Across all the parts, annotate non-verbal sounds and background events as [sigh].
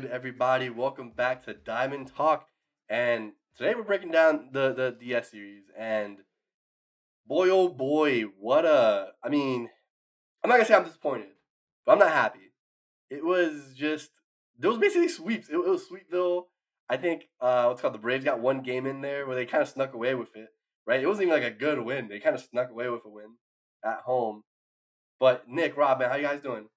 Good, everybody? Welcome back to Diamond Talk. And today we're breaking down the, the DS series. And boy, oh boy, what a. I mean, I'm not to say I'm disappointed, but I'm not happy. It was just. There was basically sweeps. It, it was Sweepville. I think, uh, what's called the Braves got one game in there where they kind of snuck away with it, right? It wasn't even like a good win. They kind of snuck away with a win at home. But Nick, Rob, man, how you guys doing?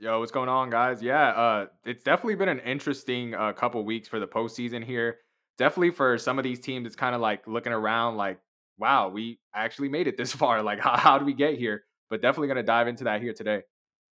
Yo, what's going on, guys? Yeah, uh, it's definitely been an interesting uh, couple weeks for the postseason here. Definitely for some of these teams, it's kind of like looking around, like, wow, we actually made it this [laughs] far. Like, how, how did we get here? But definitely gonna dive into that here today.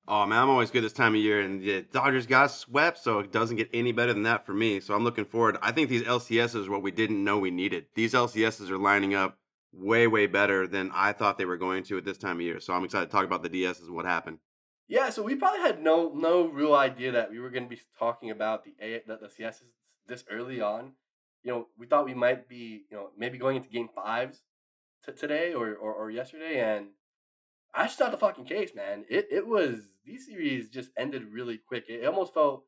Oh man, I'm always good this time of year, and the Dodgers got swept, so it doesn't get any better than that for me. So I'm looking forward. I think these LCSs are what we didn't know we needed. These LCSs are lining up way, way better than I thought they were going to at this time of year. So I'm excited to talk about the DSs and what happened. Yeah, so we probably had no no real idea that we were going to be talking about the A the, the CSs this early mm-hmm. on. You know, we thought we might be, you know, maybe going into game fives t- today or, or or yesterday, and I just not the fucking case, man. It it was these series just ended really quick. It almost felt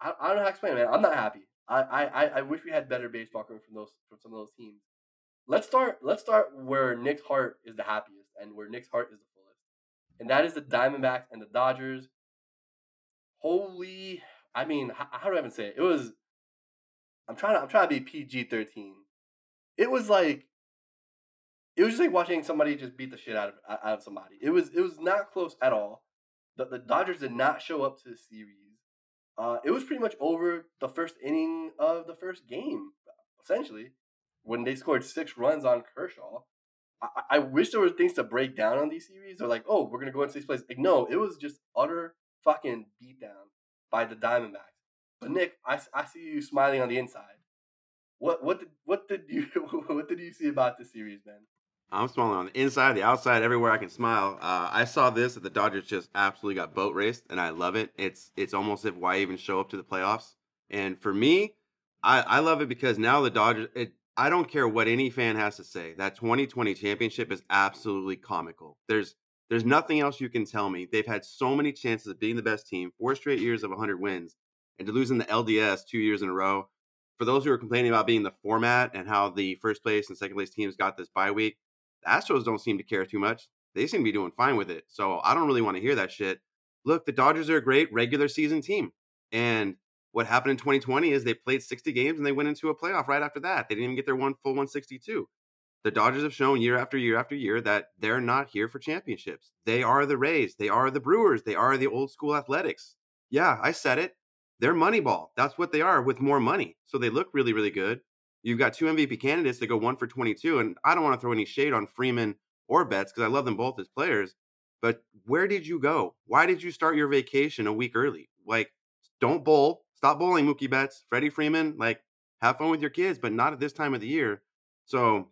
I, I don't know how to explain it, man. I'm not happy. I, I I wish we had better baseball coming from those from some of those teams. Let's start let's start where Nick's heart is the happiest and where Nick's heart is the and that is the Diamondbacks and the Dodgers. Holy, I mean, how, how do I even say it? It was. I'm trying to. I'm trying to be PG thirteen. It was like. It was just like watching somebody just beat the shit out of out of somebody. It was it was not close at all. The the Dodgers did not show up to the series. Uh, it was pretty much over the first inning of the first game, essentially, when they scored six runs on Kershaw. I, I wish there were things to break down on these series. Or like, oh, we're gonna go into these places. Like, no, it was just utter fucking beatdown by the Diamondbacks. But Nick, I, I see you smiling on the inside. What what did what did you [laughs] what did you see about this series, man? I'm smiling on the inside, the outside, everywhere I can smile. Uh, I saw this that the Dodgers just absolutely got boat raced, and I love it. It's it's almost if why even show up to the playoffs. And for me, I, I love it because now the Dodgers. It, I don't care what any fan has to say. That 2020 championship is absolutely comical. There's there's nothing else you can tell me. They've had so many chances of being the best team, four straight years of 100 wins, and to lose in the LDS two years in a row. For those who are complaining about being the format and how the first place and second place teams got this bye week, the Astros don't seem to care too much. They seem to be doing fine with it. So I don't really want to hear that shit. Look, the Dodgers are a great regular season team. And what happened in 2020 is they played 60 games and they went into a playoff right after that. They didn't even get their one full 162. The Dodgers have shown year after year after year that they're not here for championships. They are the Rays, they are the Brewers, they are the old school athletics. Yeah, I said it. They're Moneyball. That's what they are with more money. So they look really, really good. You've got two MVP candidates that go one for 22. And I don't want to throw any shade on Freeman or Betts because I love them both as players. But where did you go? Why did you start your vacation a week early? Like, don't bowl, Stop bowling, Mookie Betts, Freddie Freeman. Like, have fun with your kids, but not at this time of the year. So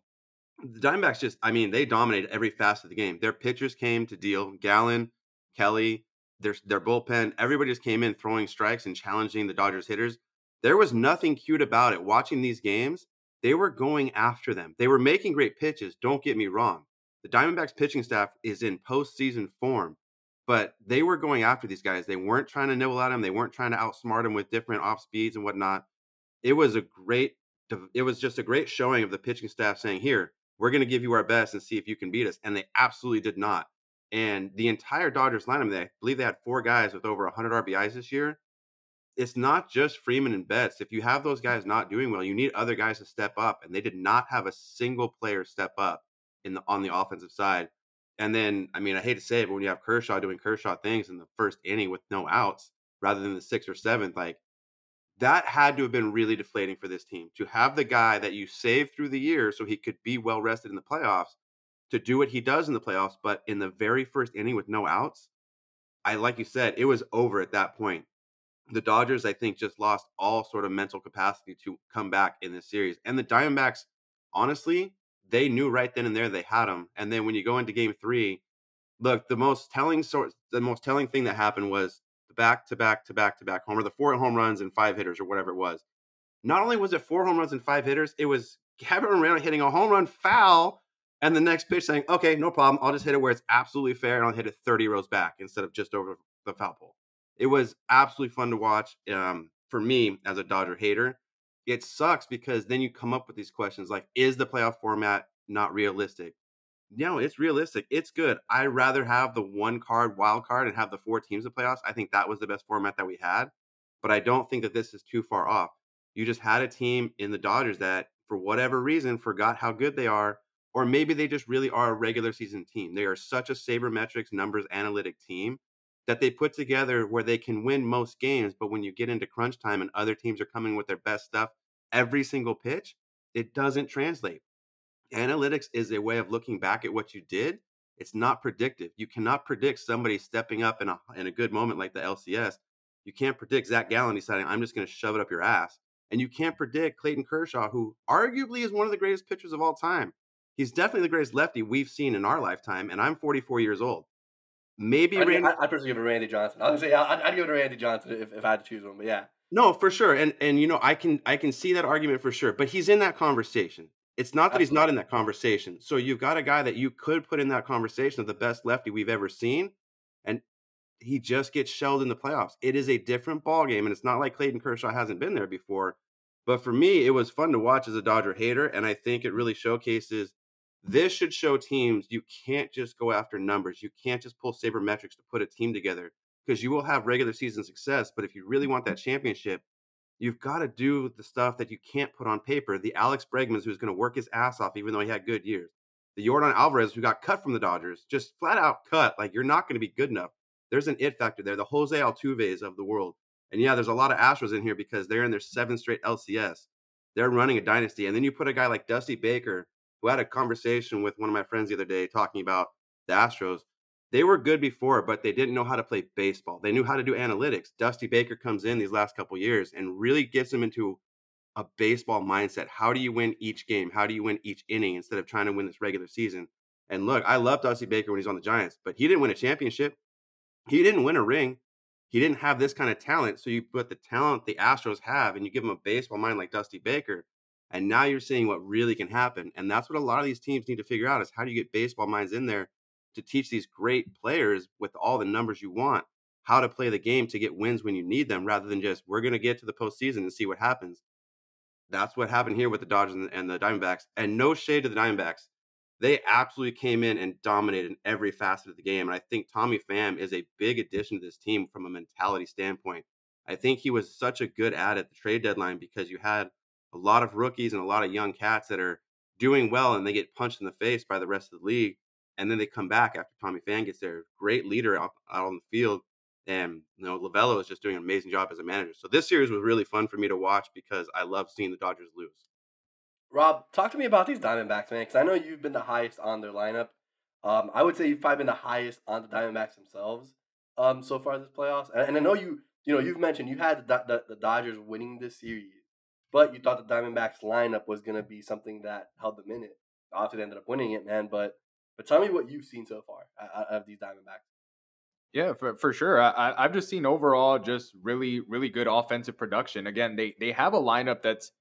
the Diamondbacks just, I mean, they dominated every facet of the game. Their pitchers came to deal. Gallen, Kelly, their their bullpen, everybody just came in throwing strikes and challenging the Dodgers hitters. There was nothing cute about it. Watching these games, they were going after them. They were making great pitches. Don't get me wrong. The Diamondbacks pitching staff is in postseason form but they were going after these guys. They weren't trying to nibble at them. They weren't trying to outsmart them with different off speeds and whatnot. It was a great, it was just a great showing of the pitching staff saying, "Here, we're going to give you our best and see if you can beat us." And they absolutely did not. And the entire Dodgers lineup, they I believe they had four guys with over 100 RBIs this year. It's not just Freeman and Betts. If you have those guys not doing well, you need other guys to step up, and they did not have a single player step up in the on the offensive side. And then, I mean, I hate to say it, but when you have Kershaw doing Kershaw things in the first inning with no outs rather than the sixth or seventh, like that had to have been really deflating for this team to have the guy that you saved through the year so he could be well rested in the playoffs to do what he does in the playoffs, but in the very first inning with no outs. I like you said, it was over at that point. The Dodgers, I think, just lost all sort of mental capacity to come back in this series. And the Diamondbacks, honestly, they knew right then and there they had him. And then when you go into game three, look, the most telling sort the most telling thing that happened was the back to back to back to back homer, the four home runs and five hitters or whatever it was. Not only was it four home runs and five hitters, it was [laughs] Gavin Moreno hitting a home run foul and the next pitch saying, okay, no problem. I'll just hit it where it's absolutely fair and I'll hit it 30 rows back instead of just over the foul pole. it was absolutely fun to watch. Um, for me as a Dodger hater, it sucks because then you come up with these questions like, is the playoff format not realistic? No, it's realistic. It's good. I'd rather have the one card wild card and have the four teams in playoffs. I think that was the best format that we had. But I don't think that this is too far off. You just had a team in the Dodgers that, for whatever reason, forgot how good they are, or maybe they just really are a regular season team. They are such a sabermetrics numbers analytic team that they put together where they can win most games. But when you get into crunch time and other teams are coming with their best stuff every single pitch, it doesn't translate analytics is a way of looking back at what you did. It's not predictive. You cannot predict somebody stepping up in a in a good moment like the LCS. You can't predict Zach Gallen deciding I'm just going to shove it up your ass, and you can't predict Clayton Kershaw, who arguably is one of the greatest pitchers of all time. He's definitely the greatest lefty we've seen in our lifetime, and I'm 44 years old. Maybe I'd, Randy. I'd personally give it to Randy Johnson. I would say I'd, I'd give it to Randy Johnson if, if I had to choose one. But yeah, no, for sure, and and you know I can I can see that argument for sure. But he's in that conversation. It's not that he's not in that conversation. So you've got a guy that you could put in that conversation of the best lefty we've ever seen, and he just gets shelled in the playoffs. It is a different ball game, and it's not like Clayton Kershaw hasn't been there before. But for me, it was fun to watch as a Dodger hater, and I think it really showcases this should show teams you can't just go after numbers. You can't just pull sabermetrics to put a team together because you will have regular season success. But if you really want that championship, you've got to do the stuff that you can't put on paper. The Alex Bregmans, who's going to work his ass off, even though he had good years. The Yordan Alvarez, who got cut from the Dodgers, just flat out cut. Like, you're not going to be good enough. There's an it factor there. The Jose Altuves of the world. And yeah, there's a lot of Astros in here because they're in their seventh straight LCS. They're running a dynasty. And then you put a guy like Dusty Baker, who had a conversation with one of my friends the other day talking about the Astros they were good before, but they didn't know how to play baseball. They knew how to do analytics. Dusty Baker comes in these last couple years and really gets them into a baseball mindset. How do you win each game? How do you win each inning instead of trying to win this regular season? And look, I love Dusty Baker when he's on the Giants, but he didn't win a championship. He didn't win a ring. He didn't have this kind of talent. So you put the talent the Astros have and you give him a baseball mind like Dusty Baker. And now you're seeing what really can happen. And that's what a lot of these teams need to figure out is how do you get baseball minds in there to teach these great players with all the numbers you want how to play the game to get wins when you need them rather than just we're going to get to the postseason and see what happens. That's what happened here with the Dodgers and, and the Diamondbacks. And no shade to the Diamondbacks. They absolutely came in and dominated in every facet of the game. And I think Tommy Pham is a big addition to this team from a mentality standpoint. I think he was such a good ad at the trade deadline because you had a lot of rookies and a lot of young cats that are doing well and they get punched in the face by the rest of the league and then they come back after Tommy Pham gets there. Great leader out, out on the field. And you know, Lovullo is just doing an amazing job as a manager. So this series was really fun for me to watch because I love seeing the Dodgers lose. Rob, talk to me about these Diamondbacks, man, because I know you've been the highest on their lineup. Um, I would say you've probably been the highest on the Diamondbacks themselves um, so far this playoffs. And, and I know you, you know, you've mentioned you had the, the, the Dodgers winning this series, but you thought the Diamondbacks lineup was going to be something that held them in it. Obviously, they ended up winning it, man. But but tell me what you've seen so far uh, out of these Diamondbacks. Yeah, for, for sure. I, I've just seen overall just really, really good offensive production. Again, they they have a lineup that's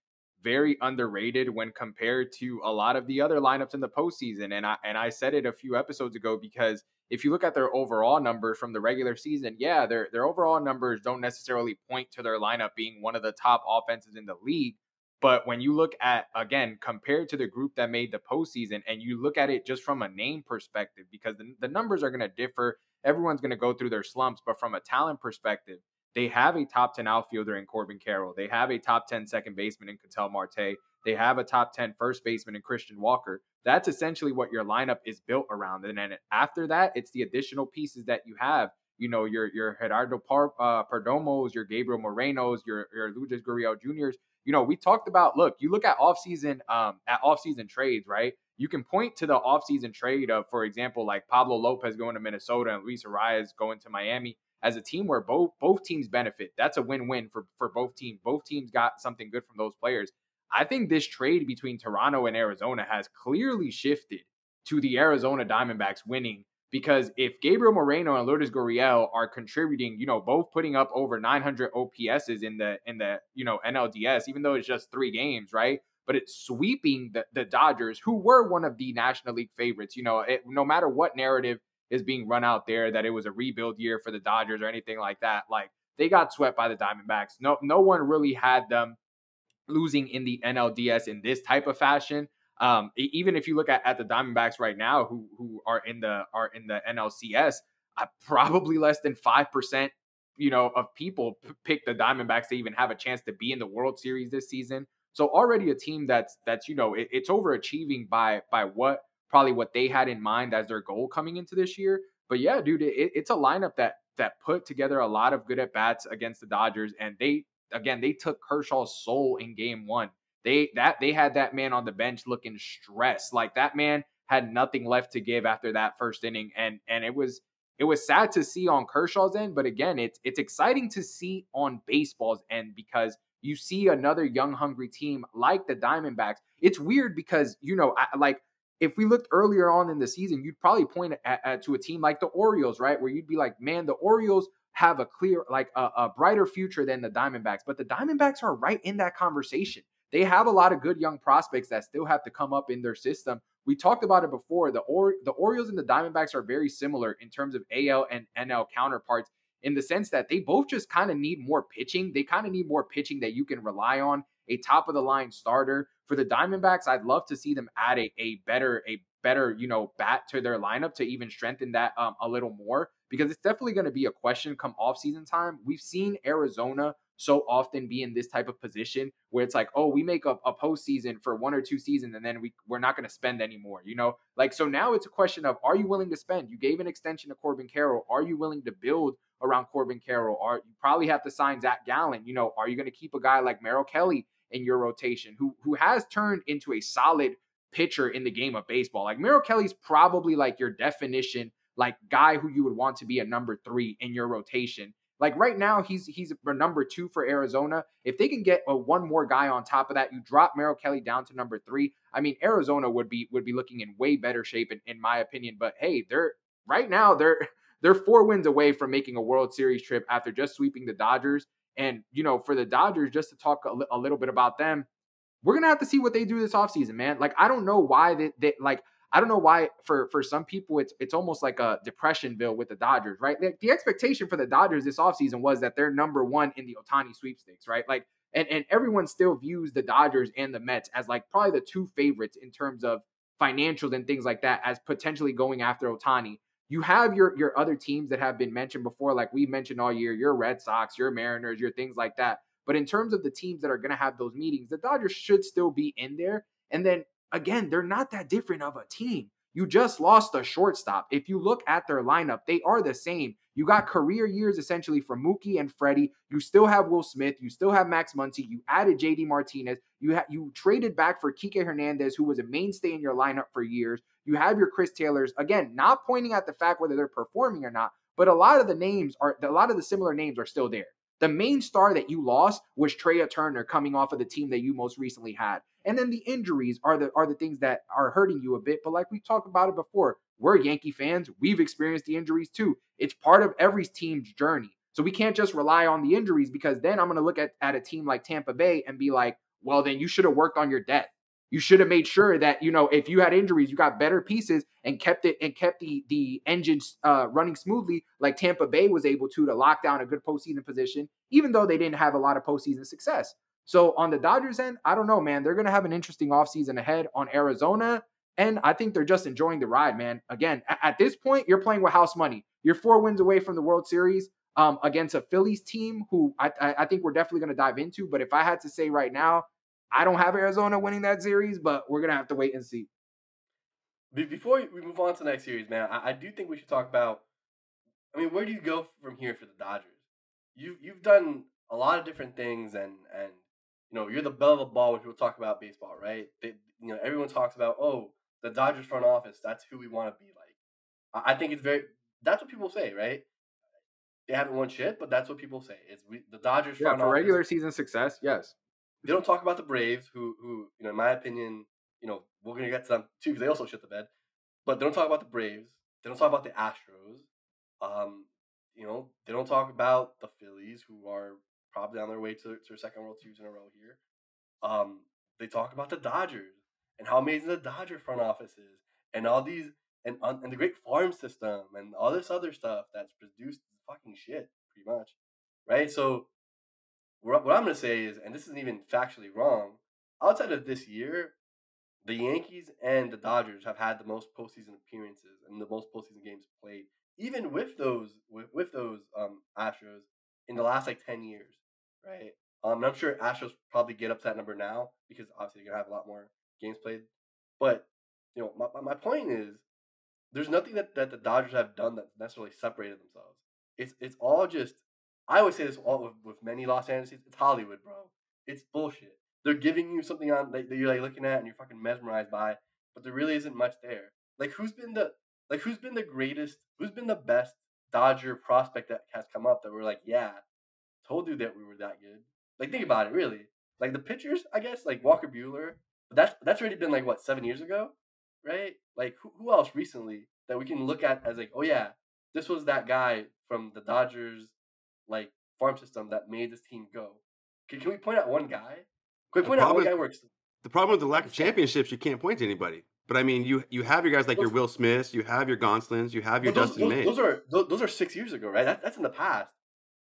very underrated when compared to a lot of the other lineups in the postseason. And I and I said it a few episodes ago because if you look at their overall numbers from the regular season, yeah, their their overall numbers don't necessarily point to their lineup being one of the top offenses in the league. But when you look at again compared to the group that made the postseason, and you look at it just from a name perspective, because the, the numbers are going to differ. Everyone's going to go through their slumps, but from a talent perspective, they have a top 10 outfielder in Corbin Carroll. They have a top 10 second baseman in Ketel Marte. They have a top 10 first baseman in Christian Walker. That's essentially what your lineup is built around. And then after that, it's the additional pieces that you have. You know, your your Geraldo Par, uh, Perdomos, your Gabriel Morenos, your your Lourdes Gurriel Juniors you know, we talked about look, you look at offseason um at offseason trades, right? You can point to the offseason trade of, for example, like Pablo Lopez going to Minnesota and Luis Arraez going to Miami as a team where both both teams benefit. That's a win-win for for both teams. Both teams got something good from those players. I think this trade between Toronto and Arizona has clearly shifted to the Arizona Diamondbacks winning because if Gabriel Moreno and Lourdes Gurriel are contributing, you know, both putting up over 900 OPSs in the in the you know NLDS, even though it's just three games, right? But it's sweeping the, the Dodgers, who were one of the National League favorites. You know, it, no matter what narrative is being run out there that it was a rebuild year for the Dodgers or anything like that. Like they got swept by the Diamondbacks. No, no one really had them losing in the NLDS in this type of fashion. Um, even if you look at, at the Diamondbacks right now, who who are in the are in the NLCS, uh, probably less than five percent, you know, of people p- pick the Diamondbacks to even have a chance to be in the World Series this season. So already a team that's that's you know it, it's overachieving by by what probably what they had in mind as their goal coming into this year. But yeah, dude, it, it's a lineup that that put together a lot of good at bats against the Dodgers, and they again they took Kershaw's soul in Game One. They that they had that man on the bench looking stressed, like that man had nothing left to give after that first inning, and and it was it was sad to see on Kershaw's end, but again, it's it's exciting to see on baseball's end because you see another young, hungry team like the Diamondbacks. It's weird because you know, I, like if we looked earlier on in the season, you'd probably point at, at, to a team like the Orioles, right? Where you'd be like, man, the Orioles have a clear, like a, a brighter future than the Diamondbacks. But the Diamondbacks are right in that conversation. They have a lot of good young prospects that still have to come up in their system. We talked about it before. The or the Orioles and the Diamondbacks are very similar in terms of AL and NL counterparts in the sense that they both just kind of need more pitching. They kind of need more pitching that you can rely on, a top of the line starter. For the Diamondbacks, I'd love to see them add a, a better, a better, you know, bat to their lineup to even strengthen that um, a little more because it's definitely going to be a question come off season time. We've seen Arizona so often be in this type of position where it's like, oh, we make a, a postseason for one or two seasons and then we, we're not going to spend anymore, you know? Like, so now it's a question of are you willing to spend? You gave an extension to Corbin Carroll. Are you willing to build around Corbin Carroll? Are you probably have to sign Zach Gallen? You know, are you going to keep a guy like Merrill Kelly in your rotation who who has turned into a solid pitcher in the game of baseball? Like Merrill Kelly's probably like your definition like guy who you would want to be a number three in your rotation. Like right now, he's he's a number two for Arizona. If they can get a one more guy on top of that, you drop Merrill Kelly down to number three. I mean, Arizona would be would be looking in way better shape in, in my opinion. But hey, they're right now they're [laughs] they're four wins away from making a World Series trip after just sweeping the Dodgers. And you know, for the Dodgers, just to talk a, li- a little bit about them, we're gonna have to see what they do this offseason, man. Like I don't know why they, they like I don't know why for for some people it's it's almost like a depression bill with the Dodgers, right? Like the expectation for the Dodgers this offseason was that they're number one in the Ohtani sweepstakes, right? Like and, and everyone still views the Dodgers and the Mets as like probably the two favorites in terms of financials and things like that as potentially going after Ohtani. You have your your other teams that have been mentioned before, like we mentioned all year, your Red Sox, your Mariners, your things like that. But in terms of the teams that are going to have those meetings, the Dodgers should still be in there. And then again, they're not that different of a team. You just lost a shortstop. If you look at their lineup, they are the same. You got career years essentially from Mookie and Freddie. You still have Will Smith. You still have Max Muncy. You added JD Martinez. You ha- you traded back for Kike Hernandez, who was a mainstay in your lineup for years. You have your Chris Taylors. Again, not pointing at the fact whether they're performing or not, but a lot of the names are a lot of the similar names are still there. The main star that you lost was Trea Turner coming off of the team that you most recently had. And then the injuries are the are the things that are hurting you a bit. But like we talked about it before, we're Yankee fans. We've experienced the injuries too. It's part of every team's journey. So we can't just rely on the injuries because then I'm going to look at, at a team like Tampa Bay and be like, well, then you should have worked on your depth. You should have made sure that you know if you had injuries, you got better pieces and kept it and kept the the engines uh, running smoothly, like Tampa Bay was able to to lock down a good postseason position, even though they didn't have a lot of postseason success. So on the Dodgers end, I don't know, man. They're gonna have an interesting offseason ahead on Arizona. And I think they're just enjoying the ride, man. Again, at this point, you're playing with house money. You're four wins away from the World Series um, against a Phillies team who I, I think we're definitely going to dive into. But if I had to say right now, I don't have Arizona winning that series, but we're gonna have to wait and see. Before we move on to the next series, man, I, I do think we should talk about. I mean, where do you go from here for the Dodgers? You you've done a lot of different things, and and you know you're the belle of the ball when people talk about baseball, right? They, you know, everyone talks about oh the Dodgers front office. That's who we want to be like. I, I think it's very. That's what people say, right? They haven't won shit, but that's what people say. It's we, the Dodgers yeah, for office. regular season success, yes. They don't talk about the Braves, who, who, you know, in my opinion, you know, we're gonna get to them too because they also shit the bed. But they don't talk about the Braves. They don't talk about the Astros. Um, you know, they don't talk about the Phillies, who are probably on their way to, to second World Series in a row here. Um, they talk about the Dodgers and how amazing the Dodger front office is, and all these and and the great farm system and all this other stuff that's produced fucking shit, pretty much, right? So, what I'm gonna say is, and this isn't even factually wrong. Outside of this year, the Yankees and the Dodgers have had the most postseason appearances and the most postseason games played, even with those with, with those um, Astros in the last like ten years, right? Um, and I'm sure Astros probably get up to that number now because obviously you're gonna have a lot more games played. But you know, my, my point is, there's nothing that, that the Dodgers have done that necessarily separated themselves. It's it's all just. I always say this all with, with many Los Angeles. It's Hollywood, bro. It's bullshit. They're giving you something on that, that you're like looking at and you're fucking mesmerized by, but there really isn't much there. Like who's been the like who's been the greatest? Who's been the best Dodger prospect that has come up that we're like, yeah, told you that we were that good. Like think about it, really. Like the pitchers, I guess, like Walker Buehler. But that's that's already been like what seven years ago, right? Like who, who else recently that we can look at as like, oh yeah, this was that guy from the Dodgers like farm system that made this team go. Can, can we point out one guy? Can we point out one guy works? The problem with the lack of championships, you can't point to anybody. But I mean, you you have your guys like those, your Will Smiths, you have your Gonsolins, you have your those, Dustin those, May. Those are those, those, are six years ago, right? That, that's in the past.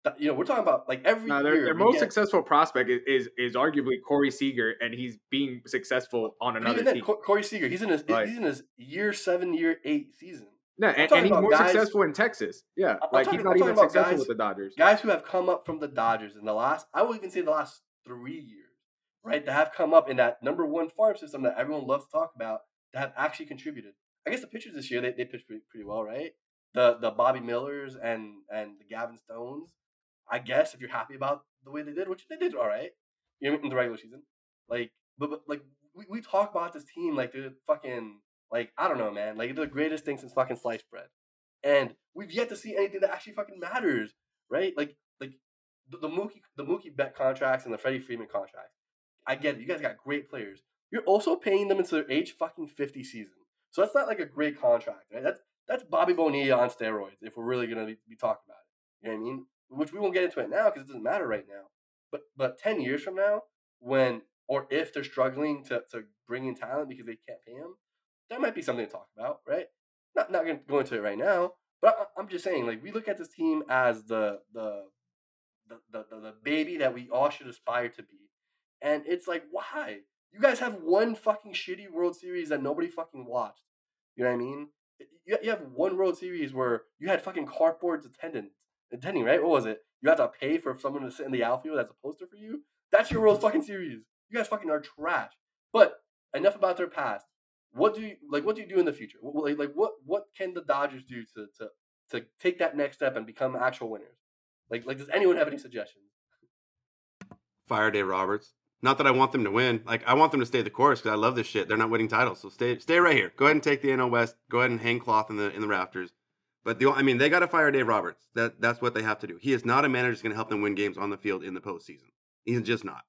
That, you know, we're talking about like every no, their, their most get, successful prospect is, is, is arguably Corey Seager, and he's being successful on another even team. Then, Corey Seager, he's in his like, he's in his year seven, year eight season. No, and, and, he's more guys, successful in Texas. Yeah, I'm like talking, he's not even successful guys, with the Dodgers. Guys who have come up from the Dodgers in the last, I will even say the last three years, right? That have come up in that number one farm system that everyone loves to talk about, that have actually contributed. I guess the pitchers this year they, they pitched pretty, pretty well, right? The the Bobby Millers and and the Gavin Stones. I guess if you're happy about the way they did, which they did all right, you know, in the regular season, like but, but like we, we talk about this team like they're fucking like I don't know, man, like the greatest thing since fucking sliced bread, and we've yet to see anything that actually fucking matters, right? Like like the, the Mookie the Mookie Bet contracts and the Freddie Freeman contracts. I get it, you guys got great players. You're also paying them into their age fucking fifty season. So that's not like a great contract, right? That's that's Bobby Bonilla on steroids. If we're really gonna be talking about it, you know what I mean? Which we won't get into it now because it doesn't matter right now. But but ten years from now, when or if they're struggling to to bring in talent because they can't pay them, that might be something to talk about, right? Not not gonna go into it right now, but I, am just saying, like we look at this team as the the the, the the baby that we all should aspire to be, and it's like why you guys have one fucking shitty World Series that nobody fucking watched. You know what I mean? You, you have one World Series where you had fucking cardboards attendant attending, right? What was it? You have to pay for someone to sit in the outfield as a poster for you. That's your World fucking Series. You guys fucking are trash. But enough about their past. What do you like? What do you do in the future? Like, like what what can the Dodgers do to to to take that next step and become actual winners? Like like does anyone have any suggestions? Fire Dave Roberts. Not that I want them to win. Like I want them to stay the course because I love this shit. They're not winning titles, so stay stay right here. Go ahead and take the NL West. Go ahead and hang cloth in the in the rafters. But the I mean they got to fire Dave Roberts. That that's what they have to do. He is not a manager who's going to help them win games on the field in the postseason. He's just not.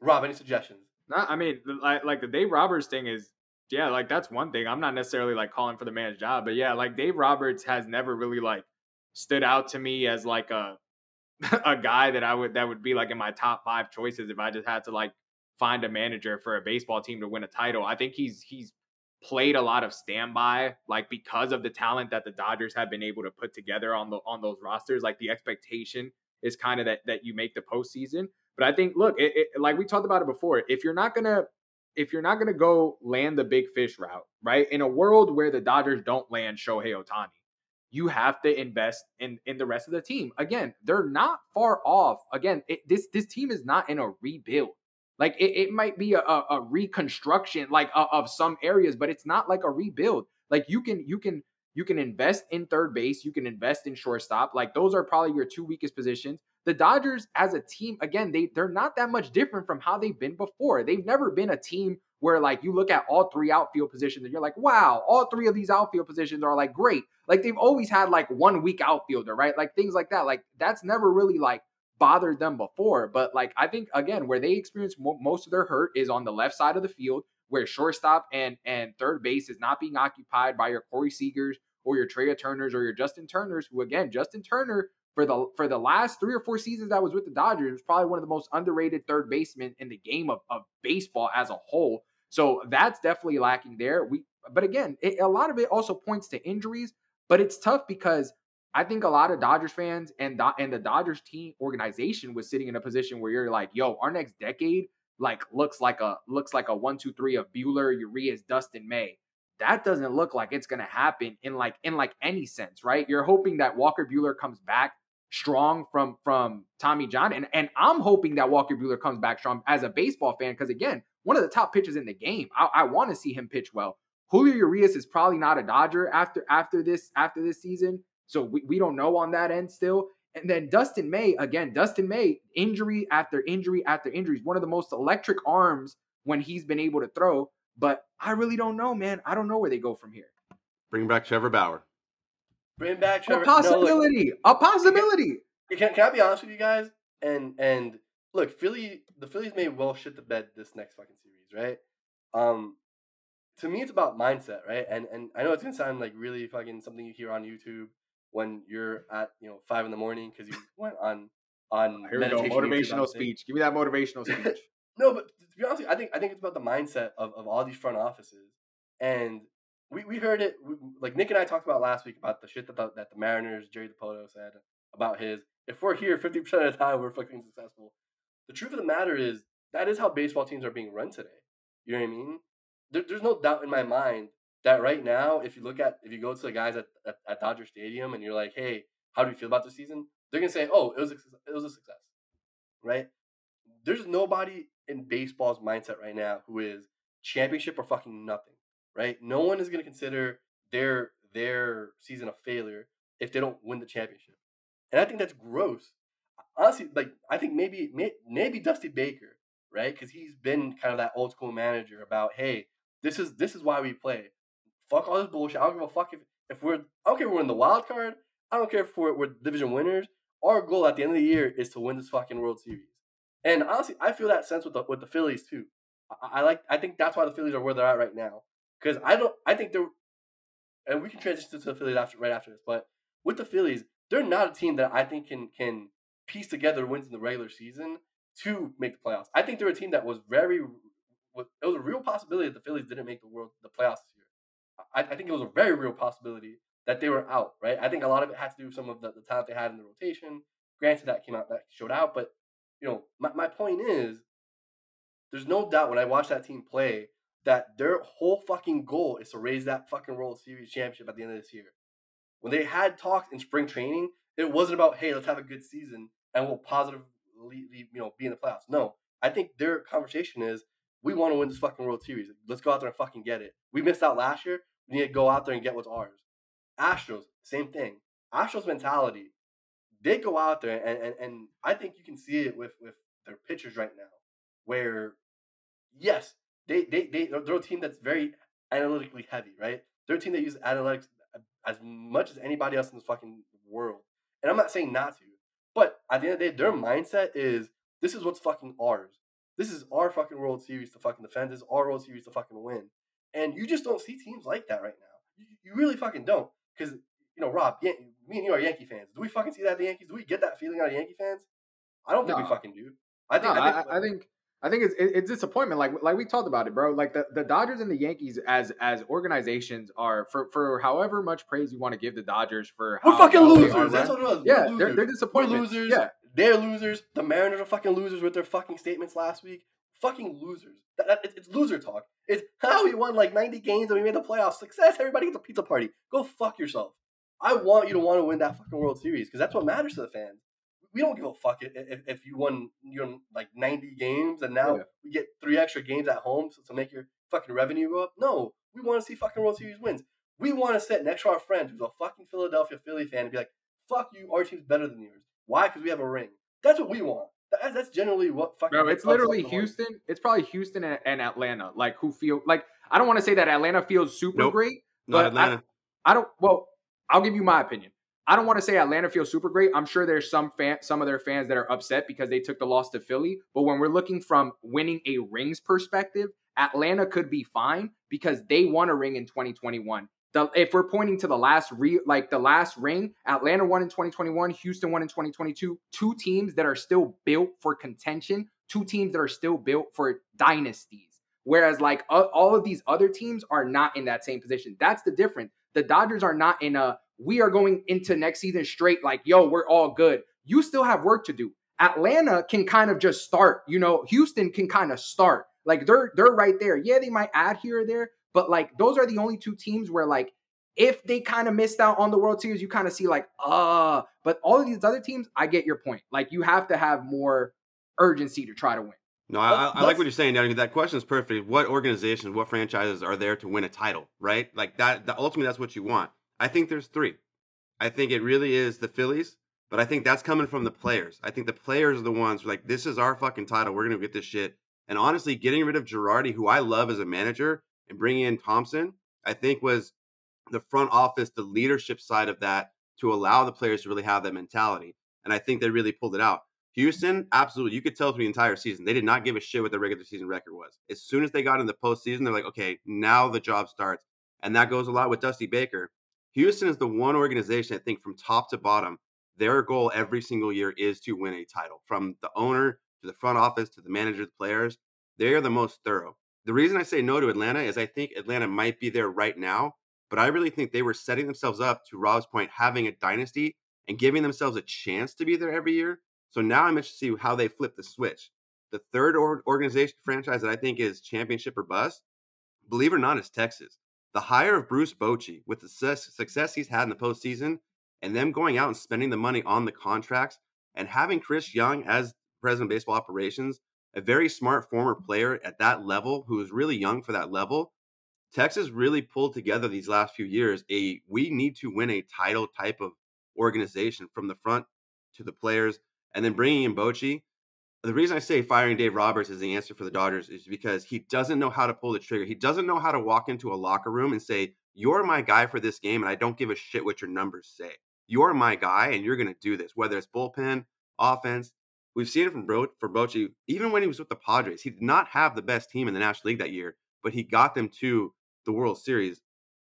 Rob, any suggestions? I mean, like like the Dave Roberts thing is yeah, like that's one thing. I'm not necessarily like calling for the man's job, but yeah, like Dave Roberts has never really like stood out to me as like a [laughs] a guy that I would that would be like in my top five choices if I just had to like find a manager for a baseball team to win a title. I think he's he's played a lot of standby, like because of the talent that the Dodgers have been able to put together on the on those rosters. Like the expectation is kind of that that you make the postseason. But I think, look, it, it, like we talked about it before, if you're not gonna if you're not gonna go land the big fish route, right? In a world where the Dodgers don't land Shohei Ohtani, you have to invest in in the rest of the team. Again, they're not far off. Again, it, this this team is not in a rebuild. Like it, it might be a, a, a reconstruction, like uh, of some areas, but it's not like a rebuild. Like you can you can you can invest in third base, you can invest in shortstop. Like those are probably your two weakest positions. The Dodgers as a team, again, they they're not that much different from how they've been before. They've never been a team where like you look at all three outfield positions and you're like, wow, all three of these outfield positions are like great. Like they've always had like one weak outfielder, right? Like things like that. Like that's never really like bothered them before. But like I think again, where they experience mo- most of their hurt is on the left side of the field, where shortstop and and third base is not being occupied by your Corey Seagers or your Trea Turners or your Justin Turners, who again, Justin Turner for the for the last three or four seasons that was with the Dodgers it was probably one of the most underrated third basemen in the game of, of baseball as a whole. So that's definitely lacking there. We, but again, it, a lot of it also points to injuries. But it's tough because I think a lot of Dodgers fans and and the Dodgers team organization was sitting in a position where you're like, yo, our next decade like looks like a looks like a one two three of Buehler, Urias, Dustin May. That doesn't look like it's gonna happen in like in like any sense, right? You're hoping that Walker Buehler comes back strong from from Tommy John, and and I'm hoping that Walker Buehler comes back strong as a baseball fan because again, one of the top pitchers in the game. I, I want to see him pitch well. Julio Urias is probably not a Dodger after after this after this season. So we, we don't know on that end still. And then Dustin May, again, Dustin May, injury after injury after injury, one of the most electric arms when he's been able to throw. But I really don't know, man. I don't know where they go from here. Bring back Trevor Bauer. Bring back Trevor. A possibility. No, look, a possibility. Can, can I be honest with you guys? And and look, Philly, the Phillies may well shit the bed this next fucking series, right? Um, to me, it's about mindset, right? And and I know it's gonna sound like really fucking something you hear on YouTube when you're at you know five in the morning because you went on on here we go motivational speech. Give me that motivational [laughs] speech. no, but to be honest, I think I think it's about the mindset of, of all these front offices, and we, we heard it we, like Nick and I talked about last week about the shit that the, that the Mariners Jerry Dipoto said about his. If we're here fifty percent of the time, we're fucking successful. The truth of the matter is that is how baseball teams are being run today. You know what I mean? There, there's no doubt in my mind that right now, if you look at if you go to the guys at, at, at Dodger Stadium and you're like, hey, how do you feel about the season? They're gonna say, oh, it was a, it was a success, right? There's nobody in baseball's mindset right now who is championship or fucking nothing, right? No one is gonna consider their their season a failure if they don't win the championship, and I think that's gross. Honestly, like I think maybe maybe Dusty Baker, right? Because he's been kind of that old school manager about, hey, this is this is why we play. Fuck all this bullshit. I don't give a fuck if, if we're I don't care if we're in the wild card. I don't care if we're, we're division winners. Our goal at the end of the year is to win this fucking World Series. And honestly, I feel that sense with the with the Phillies too. I, I like I think that's why the Phillies are where they're at right now. Because I don't I think they're and we can transition to the Phillies after right after this, but with the Phillies, they're not a team that I think can can piece together wins in the regular season to make the playoffs. I think they're a team that was very it was a real possibility that the Phillies didn't make the world the playoffs this year. I, I think it was a very real possibility that they were out, right? I think a lot of it had to do with some of the, the talent they had in the rotation. Granted, that came out, that showed out, but you know, my, my point is, there's no doubt when I watch that team play that their whole fucking goal is to raise that fucking World Series championship at the end of this year. When they had talks in spring training, it wasn't about hey, let's have a good season and we'll positively, you know, be in the playoffs. No, I think their conversation is we want to win this fucking World Series. Let's go out there and fucking get it. We missed out last year. We need to go out there and get what's ours. Astros, same thing. Astros mentality. They go out there and, and, and I think you can see it with, with their pitchers right now, where yes, they they they they're a team that's very analytically heavy, right? They're a team that uses analytics as much as anybody else in this fucking world. And I'm not saying not to, but at the end of the day, their mindset is this is what's fucking ours. This is our fucking World Series to fucking defend. This is our World Series to fucking win. And you just don't see teams like that right now. You, you really fucking don't. Because, you know, Rob, me and you are Yankee fans. Do we fucking see that at the Yankees? Do we get that feeling out of Yankee fans? I don't think no. we fucking do. I think, no, I, think, I, I think I think it's it's disappointment. Like like we talked about it, bro. Like the, the Dodgers and the Yankees as as organizations are for for however much praise you want to give the Dodgers for we're fucking losers. That's what it was. Yeah, they're, they're disappointment. We're losers. Yeah, they're losers. The Mariners are fucking losers with their fucking statements last week. Fucking losers. That, that, it's loser talk. It's how we won like 90 games and we made the playoffs. Success. Everybody gets a pizza party. Go fuck yourself. I want you to want to win that fucking World Series because that's what matters to the fans. We don't give a fuck if, if you won you know, like 90 games and now yeah. we get three extra games at home to, to make your fucking revenue go up. No, we want to see fucking World Series wins. We want to sit next to our friend who's a fucking Philadelphia Philly fan and be like, fuck you, our team's better than yours. Why? Because we have a ring. That's what we want. That's, that's generally what fucking. No, it's literally Houston. It's probably Houston and, and, Atlanta. Like who feel like I don't want to say that Atlanta feels super nope. great, but Atlanta. I, I don't. Well, I'll give you my opinion. I don't want to say Atlanta feels super great. I'm sure there's some fan, some of their fans that are upset because they took the loss to Philly. But when we're looking from winning a rings perspective, Atlanta could be fine because they won a ring in 2021 the if we're pointing to the last re like the last ring, Atlanta won in 2021, Houston won in 2022. Two teams that are still built for contention, two teams that are still built for dynasties. Whereas like all of these other teams are not in that same position. That's the difference. The Dodgers are not in a we are going into next season straight like yo, we're all good. You still have work to do. Atlanta can kind of just start. You know, Houston can kind of start. Like they're they're right there. Yeah, they might add here or there, but like those are the only two teams where like if they kind of missed out on the World Series, you kind of see like, uh, but all of these other teams, I get your point. Like you have to have more urgency to try to win. No, I, I like what you're saying, Danny. That question is perfect. What organizations, what franchises are there to win a title, right? Like that, that ultimately, that's what you want. I think there's three. I think it really is the Phillies, but I think that's coming from the players. I think the players are the ones like, this is our fucking title. We're gonna get this shit. And honestly, getting rid of Girardi, who I love as a manager, and bringing in Thomson, I think was the front office, the leadership side of that to allow the players to really have that mentality. And I think they really pulled it out. Houston, absolutely. You could tell through the entire season. They did not give a shit what their regular season record was. As soon as they got in the postseason, they're like, okay, now the job starts. And that goes a lot with Dusty Baker. Houston is the one organization I think from top to bottom, their goal every single year is to win a title. From the owner to the front office to the manager, the players, they are the most thorough. The reason I say no to Atlanta is I think Atlanta might be there right now but I really think they were setting themselves up to Rob's point, having a dynasty and giving themselves a chance to be there every year. So now I'm interested to see how they flip the switch. The third organization franchise that I think is championship or bust, believe it or not, is Texas. The hire of Bruce Bochy with the success he's had in the postseason and them going out and spending the money on the contracts and having Chris Young as president of baseball operations, a very smart former mm-hmm. player at that level who is really young for that level, Texas really pulled together these last few years a we need to win a title type of organization from the front to the players, and then bringing in Bochy. The reason I say firing Dave Roberts is the answer for the Dodgers is because he doesn't know how to pull the trigger. He doesn't know how to walk into a locker room and say, "You're my guy for this game, and I don't give a shit what your numbers say. You're my guy, and you're going to do this." Whether it's bullpen, offense, we've seen it from Bro- for Bochy. Even when he was with the Padres, he did not have the best team in the National League that year, but he got them to the World Series.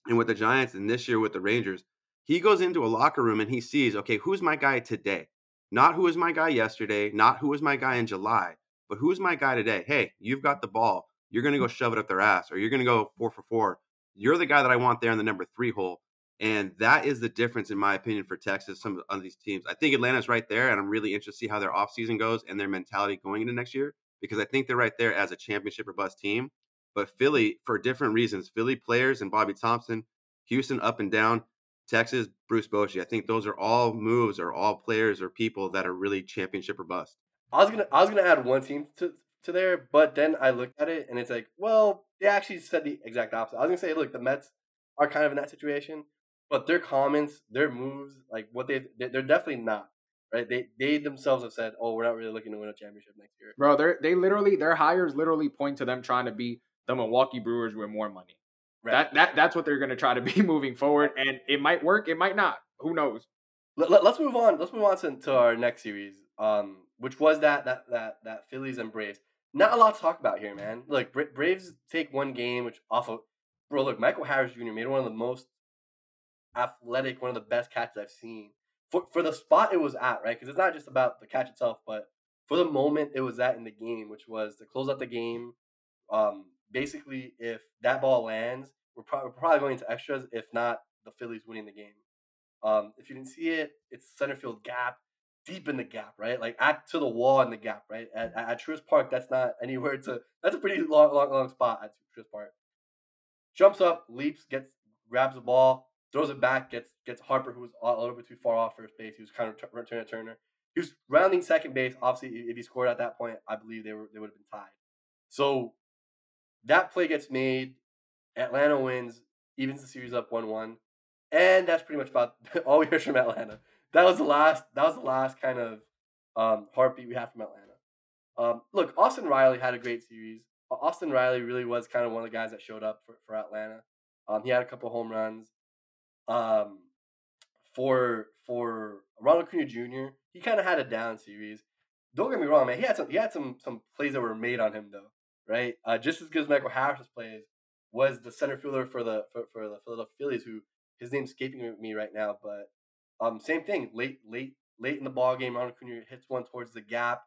And with the Giants and this year with the Rangers, he goes into a locker room and he sees, okay, who's my guy today? Not who was my guy yesterday, not who was my guy in July, but who's my guy today? Hey, you've got the ball. You're going to go mm-hmm. shove it up their ass or you're going to go four for four. You're the guy that I want there in the number three hole. And that is the difference, in my opinion, for Texas, some of these teams. I think Atlanta's right there, and I'm really interested to see how their offseason goes and their mentality going into next year because I think they're right there as a championship or bust team. But Philly, for different reasons, Philly players and Bobby Thompson, Houston up and down, Texas, Bruce Bochy. I think those are all moves or all players or people that are really championship or bust. I was gonna I was gonna add one team to to there, but then I looked at it and it's like, well, they actually said the exact opposite. I was gonna say, look, the Mets are kind of in that situation, but their comments, their moves, like what they they're definitely not right? They they themselves have said, "Oh, we're not really looking to win a championship next year." Bro, they they literally their hires literally point to them trying to be the Milwaukee Brewers with more money. Right. That that that's what they're going to try to be [laughs] moving forward, and it might work, it might not. Who knows? Let, us move on. Let's move on to, to our next series, um, which was that that that that Phillies and Braves. Not a lot to talk about here, man. Look, Bra- Braves take one game, which off of bro. Look, Michael Harris Jr. made one of the most athletic, one of the best catches I've seen for for the spot it was at, right? Because it's not just about the catch itself, but for the moment it was at in the game, which was to close out the game. Um, basically, if that ball lands, we're, pro- we're probably going to extras. If not, the Phillies winning the game. Um, if you didn't see it, it's center field gap, deep in the gap, right? Like at to the wall in the gap, right? At, at, Truist Park, that's not anywhere to. That's a pretty long, long, long spot at Truist Park. Jumps up, leaps, gets grabs the ball, throws it back, gets gets Harper, who was a little bit too far off first base. He was kind of t- returning Turner. He was rounding second base. Obviously, if he scored at that point, I believe they were they would have been tied. So that play gets made. Atlanta wins, evens the series up one one, and that's pretty much about [laughs] all we heard from Atlanta. That was the last. That was the last kind of um, heartbeat we had from Atlanta. Um, look, Austin Riley had a great series. Austin Riley really was kind of one of the guys that showed up for, for Atlanta. Um, he had a couple home runs. Um, for for Ronald Acuna Jr., he kind of had a down series. Don't get me wrong, man. He had some he had some some plays that were made on him though right? Uh, just as good as Michael Harris plays, was the center fielder for the for, for the Philadelphia Phillies, who his name's escaping me right now, but um, same thing. Late late late in the ball game, Ronald Acuna hits one towards the gap.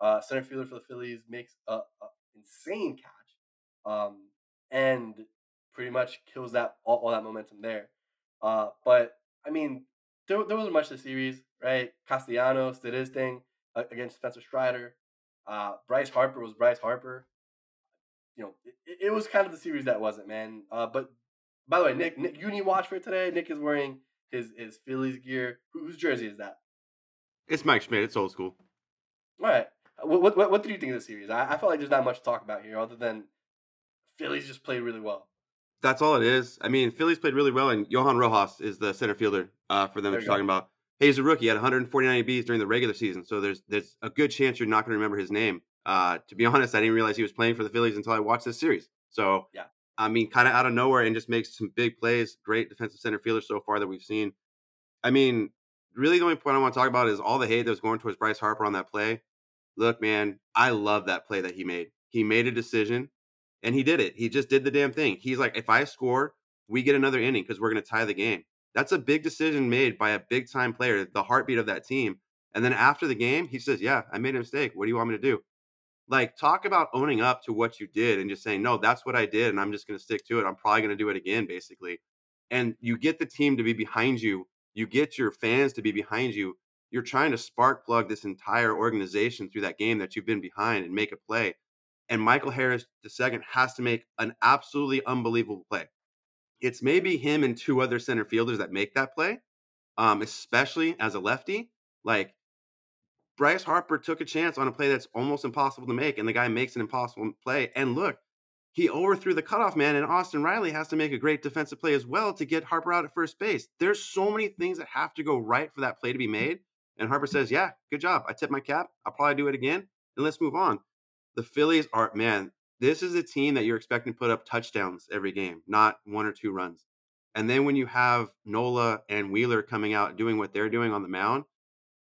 Uh, center fielder for the Phillies makes a, a insane catch. um, and pretty much kills that all, all that momentum there. Uh, but I mean, there, there wasn't much to the series, right? Castellanos did his thing uh, against Spencer Strider. Uh, Bryce Harper was Bryce Harper. You know, it, it was kind of the series that wasn't, man. Uh, but by the way, Nick, Nick, you need watch for today. Nick is wearing his his Phillies gear. whose jersey is that? It's Mike Schmidt. It's old school. All right. What, what, what did you think of the series? I, I felt like there's not much to talk about here other than Phillies just played really well. That's all it is. I mean, Phillies played really well, and Johan Rojas is the center fielder uh, for them. You're talking about. Hey, he's a rookie. He had 149 ABs during the regular season, so there's there's a good chance you're not going to remember his name. Uh, to be honest, I didn't realize he was playing for the Phillies until I watched this series. So yeah, I mean, kind of out of nowhere, and just makes some big plays. Great defensive center fielder so far that we've seen. I mean, really, the only point I want to talk about is all the hate that was going towards Bryce Harper on that play. Look, man, I love that play that he made. He made a decision and he did it. He just did the damn thing. He's like, if I score, we get another inning because we're going to tie the game. That's a big decision made by a big time player, the heartbeat of that team. And then after the game, he says, Yeah, I made a mistake. What do you want me to do? Like, talk about owning up to what you did and just saying, No, that's what I did. And I'm just going to stick to it. I'm probably going to do it again, basically. And you get the team to be behind you, you get your fans to be behind you. You're trying to spark plug this entire organization through that game that you've been behind and make a play and Michael Harris II has to make an absolutely unbelievable play. It's maybe him and two other center fielders that make that play, um, especially as a lefty. Like Bryce Harper took a chance on a play that's almost impossible to make, and the guy makes an impossible play. And look, he overthrew the cutoff man, and Austin Riley has to make a great defensive play as well to get Harper out at first base. There's so many things that have to go right for that play to be made. And Harper says, Yeah, good job. I tip my cap. I'll probably do it again, and let's move on the Phillies are man. This is a team that you're expecting to put up touchdowns every game, not one or two runs. And then when you have Nola and Wheeler coming out doing what they're doing on the mound,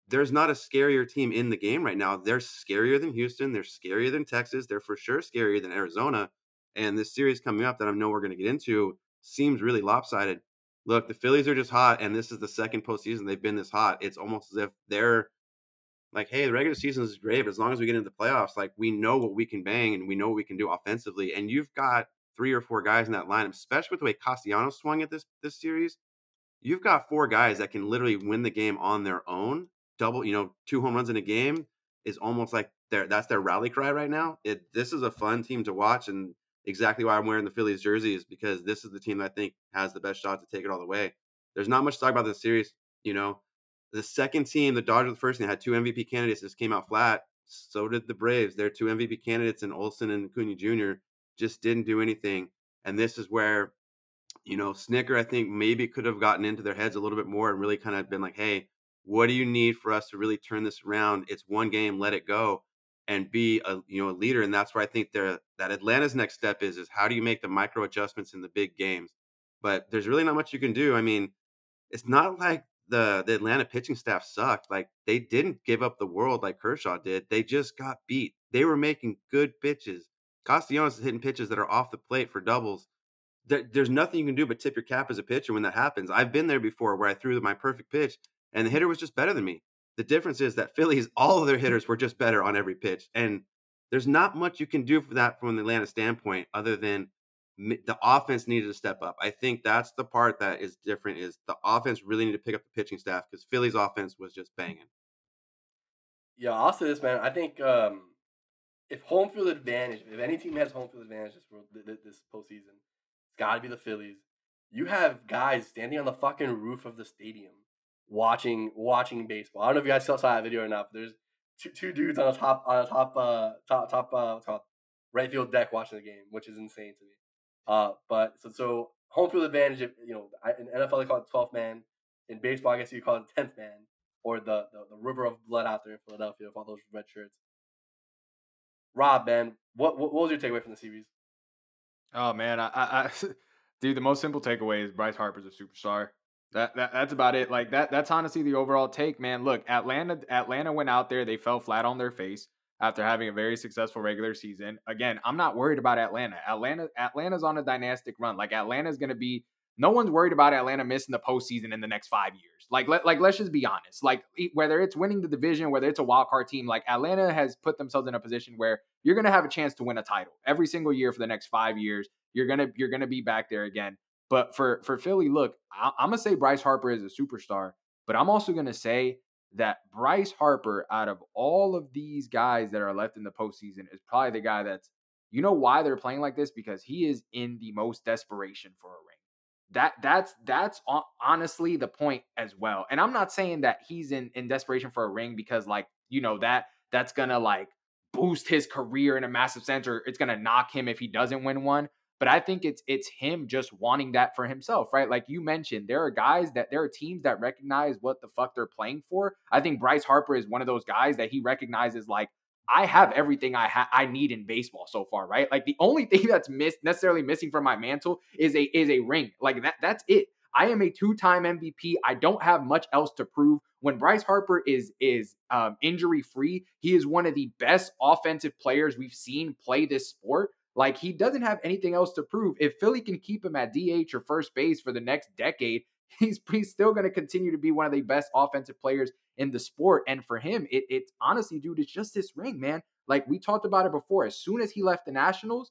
there's not a scarier team in the game right now. They're scarier than Houston. They're scarier than Texas. They're for sure scarier than Arizona. And this series coming up that I know we're going to get into seems really lopsided. Look, the Phillies are just hot, and this is the second postseason they've been this hot. It's almost as if they're like, hey, the regular season is great, but as long as we get into the playoffs, like we know what we can bang and we know what we can do offensively. And you've got three or four guys in that lineup, especially with the way Castellanos swung at this this series. You've got four guys that can literally win the game on their own. Double, you know, two home runs in a game is almost like their that's their rally cry right now. It this is a fun team to watch, and exactly why I'm wearing the Phillies jersey is because this is the team that I think has the best shot to take it all the way. There's not much to talk about this series, you know. The second team, the Dodgers, the first team, had two MVP candidates. This came out flat. So did the Braves. Their two MVP candidates in Olson and Acuna Jr. just didn't do anything. And this is where, you know, Snitker I think maybe could have gotten into their heads a little bit more and really kind of been like, hey, what do you need for us to really turn this around? It's one game, let it go and be a you know a leader. And that's where I think that Atlanta's next step is is how do you make the micro adjustments in the big games? But there's really not much you can do. I mean, it's not like the the Atlanta pitching staff sucked. Like they didn't give up the world like Kershaw did. They just got beat. They were making good pitches. Castellanos is hitting pitches that are off the plate for doubles. There, there's nothing you can do but tip your cap as a pitcher when that happens. I've been there before where I threw my perfect pitch and the hitter was just better than me. The difference is that Phillies, [laughs] all of their hitters were just better on every pitch. And there's not much you can do for that from the Atlanta standpoint other than the offense needed to step up. I think that's the part that is different is the offense really need to pick up the pitching staff because Philly's offense was just banging. Yeah, I'll say this, man. I think um, if home field advantage, if any team has home field advantage this, this postseason, it's got to be the Phillies. You have guys standing on the fucking roof of the stadium watching watching baseball. I don't know if you guys saw that video or not, but there's two, two dudes on a top on a top uh top top uh top right field deck watching the game, which is insane to me. Uh, but so so home field advantage, you know, in NFL they call it 12th man. In baseball, I guess you call it 10th man, or the, the, the river of blood out there in Philadelphia with all those red shirts. Rob, man, what, what, what was your takeaway from the series? Oh man, I, I, I [laughs] dude, the most simple takeaway is Bryce Harper's a superstar. That, that that's about it. Like that that's honestly the overall take, man. Look, Atlanta Atlanta went out there, they fell flat on their face after having a very successful regular season. Again, I'm not worried about Atlanta. Atlanta Atlanta's on a dynastic run. Like Atlanta's going to be no one's worried about Atlanta missing the postseason in the next five years. Like, let, like let's just be honest. Like, whether it's winning the division, whether it's a wild card team, like Atlanta has put themselves in a position where you're going to have a chance to win a title every single year for the next five years. You're gonna you're gonna be back there again. But for for Philly, look, I, I'm gonna say Bryce Harper is a superstar, but I'm also gonna say that Bryce Harper, out of all of these guys that are left in the postseason, is probably the guy that's you know why they're playing like this? Because he is in the most desperation for a ring. That that's that's honestly the point as well. And I'm not saying that he's in in desperation for a ring because like, you know, that that's to like boost his career in a massive sense or it's to knock him if he doesn't win one. But I think it's it's him just wanting that for himself, right? Like you mentioned, there are guys that there are teams that recognize what the fuck they're playing for. I think Bryce Harper is one of those guys that he recognizes like I have everything I ha- I need in baseball so far, right? Like the only [laughs] thing that's missed necessarily missing from my mantle is a is a ring. Like that that's it. I am a two-time MVP. I don't have much else to prove. When Bryce Harper is is um, injury free, he is one of the best offensive players we've seen play this sport. Like he doesn't have anything else to prove. If Philly can keep him at DH or first base for the next decade, [laughs] he's, he's still going to continue to be one of the best offensive players in the sport. And for him, it, it's honestly, dude, it's just this ring, man. Like we talked about it before. As soon as he left the Nationals,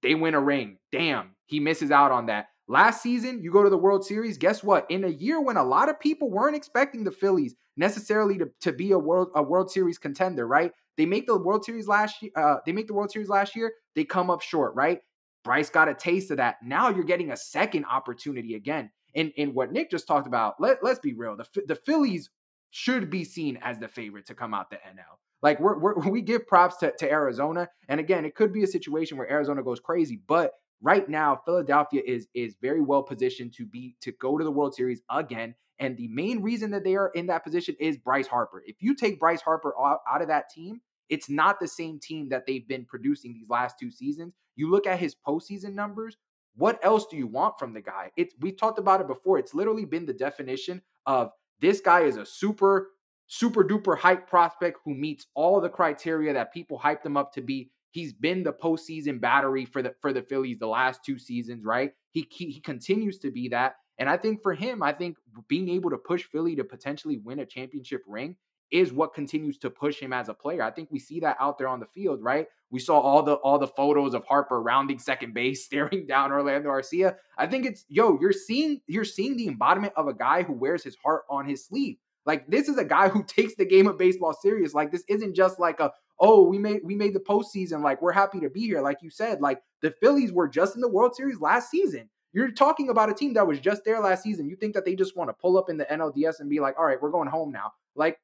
they win a ring. Damn, he misses out on that. Last season, you go to the World Series. Guess what? In a year when a lot of people weren't expecting the Phillies necessarily to, to be a world a World Series contender, right? They make the World Series last year. Uh, they make the World Series last year. They come up short, right? Bryce got a taste of that. Now you're getting a second opportunity again. And, and what Nick just talked about, let, let's be real. The, the Phillies should be seen as the favorite to come out the NL. Like we're, we're, [laughs] we give props to, to Arizona, and again, it could be a situation where Arizona goes crazy, but right now Philadelphia is is very well positioned to be to go to the World Series again. And the main reason that they are in that position is Bryce Harper. If you take Bryce Harper out, out of that team, it's not the same team that they've been producing these last two seasons. You look at his postseason numbers. What else do you want from the guy? It's we talked about it before. It's literally been the definition of this guy is a super, super duper hype prospect who meets all the criteria that people hyped him up to be. He's been the postseason battery for the for the Phillies the last two seasons, right? He, he he continues to be that. And I think for him, I think being able to push Philly to potentially win a championship ring is what continues to push him as a player. I think we see that out there on the field, right? We saw all the all the photos of Harper rounding second base, [laughs] staring down Orlando Arcia. I think it's yo, you're seeing you're seeing the embodiment of a guy who wears his heart on his sleeve. Like this is a guy who takes the game of baseball serious. Like this isn't just like a oh we made we made the postseason. Like we're happy to be here. Like you said, like the Phillies were just in the World Series last season. You're talking about a team that was just there last season. You think that they just want to pull up in the NLDS and be like, all right, we're going home now. Like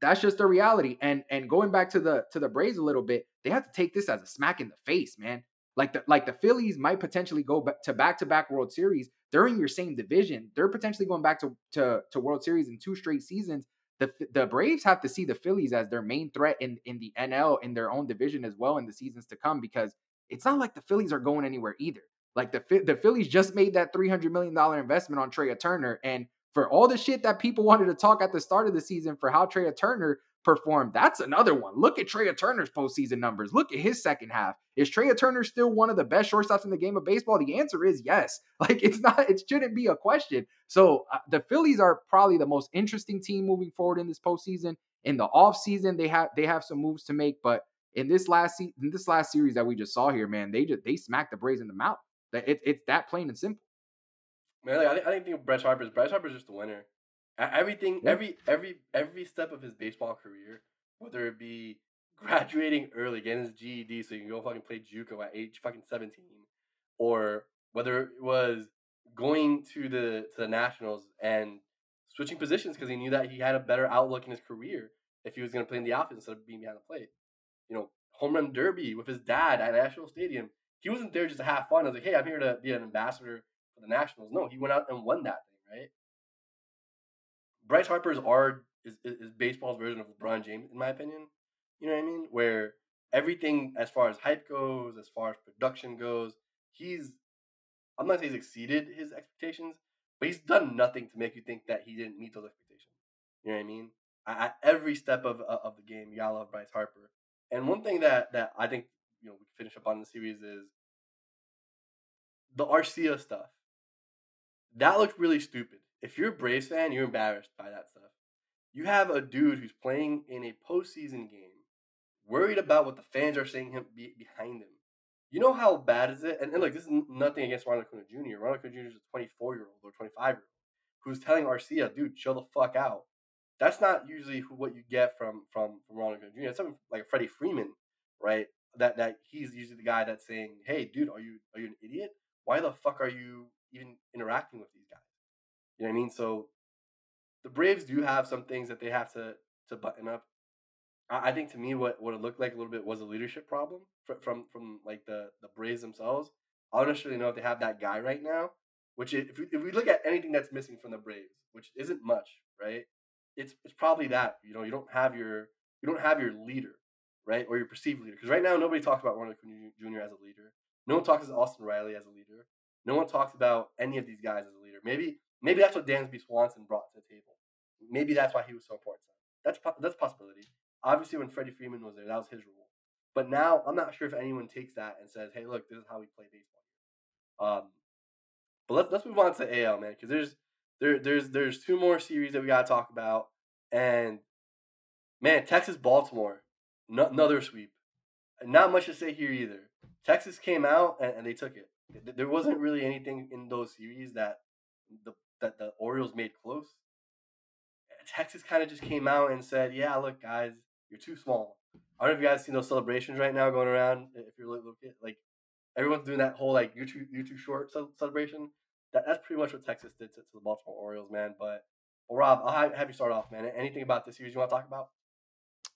that's just the reality. And and going back to the to the Braves a little bit, they have to take this as a smack in the face, man. Like the like the Phillies might potentially go back to back to back World Series. They're in your same division. They're potentially going back to to to World Series in two straight seasons. The the Braves have to see the Phillies as their main threat in in the NL in their own division as well in the seasons to come because it's not like the Phillies are going anywhere either. Like the the Phillies just made that three hundred million dollar investment on Trea Turner, and for all the shit that people [laughs] wanted to talk at the start of the season for how Trea Turner performed, that's another one. Look at Trea Turner's postseason numbers. Look at his second half. Is Trea Turner still one of the best shortstops in the game of baseball? The answer is yes. [laughs] Like it's not, it shouldn't be a question. So uh, the Phillies are probably the most interesting team moving forward in this postseason. In the offseason, they have they have some moves to make, but in this last se- in this last series that we just saw here, man, they just they smacked the Braves in the mouth. It, it's that plain and simple. Man, like, I, think, I think Bryce Harper is Bryce Harper's just the winner. Everything, yeah. every every every step of his baseball career, whether it be [laughs] graduating early, getting his GED so you can go fucking play JUCO at age fucking seventeen, or whether it was going to the to the Nationals and switching positions because he knew that he had a better outlook in his career if he was going to play in the outfield instead of being behind the plate. You know, home run derby with his dad at National Stadium. He wasn't there just to have fun. I was like, hey, I'm here to be an ambassador for the Nationals. No, he went out and won that thing, right? Bryce Harper's is, is, is baseball's version of LeBron James, in my opinion. You know what I mean? Where everything as far as hype goes, as far as production goes, he's I'm not saying he's exceeded his expectations, but he's done nothing to make you think that he didn't meet those expectations. You know what I mean? At every step of uh, of the game, gotta love Bryce Harper. And one thing that that I think you know we can finish up on the series is the Arcia stuff. that looked really stupid. If you're a Braves fan, you're embarrassed by that stuff. You have a dude who's playing in a postseason game, worried about what the fans are saying him be, behind him. You know how bad is it? And, and look, this is nothing against Ronald Acuna Jr. Ronald Acuna Jr. is a 24 year old or 25 year old who's telling Arcia, dude, chill the fuck out. That's not usually who, what you get from from from Ronald Acuna Jr. It's something like Freddie Freeman, right? That that he's usually the guy that's saying, hey, dude, are you are you an idiot? Why the fuck are you even interacting with these? You know what I mean? So the Braves do have some things that they have to to button up. I, I think to me, what what it looked like a little bit was a leadership problem from from, from like the the Braves themselves. I don't necessarily know if they have that guy right now. Which if we, if we look at anything that's missing from the Braves, which isn't much, right? It's it's probably that you know you don't have your you don't have your leader, right, or your perceived leader. Because right now nobody talks about Ronald Acuna Jr. as a leader. No one talks about Austin Riley as a leader. No one talks about any of these guys as a leader. Maybe maybe that's what Dansby Swanson brought to the table. Maybe that's why he was so important. That's that's a possibility. Obviously, when Freddie Freeman was there, that was his role. But now I'm not sure if anyone takes that and says, "Hey, look, this is how we play baseball." Um, but let's let's move on to AL, man, because there's there there's there's two more series that we gotta talk about, and man, Texas Baltimore, no, another sweep. Not much to say here either. Texas came out and, and they took it. There wasn't really anything in those series that the that the Orioles made close. Texas kind of just came out and said, "Yeah, look, guys, you're too small." I don't know if you guys seen those celebrations right now going around. If you're looking, like everyone's doing that whole like YouTube YouTube short celebration. That, that's pretty much what Texas did to, to the Baltimore Orioles, man. But well, Rob, I'll have, you start off, man. Anything about this series you want to talk about?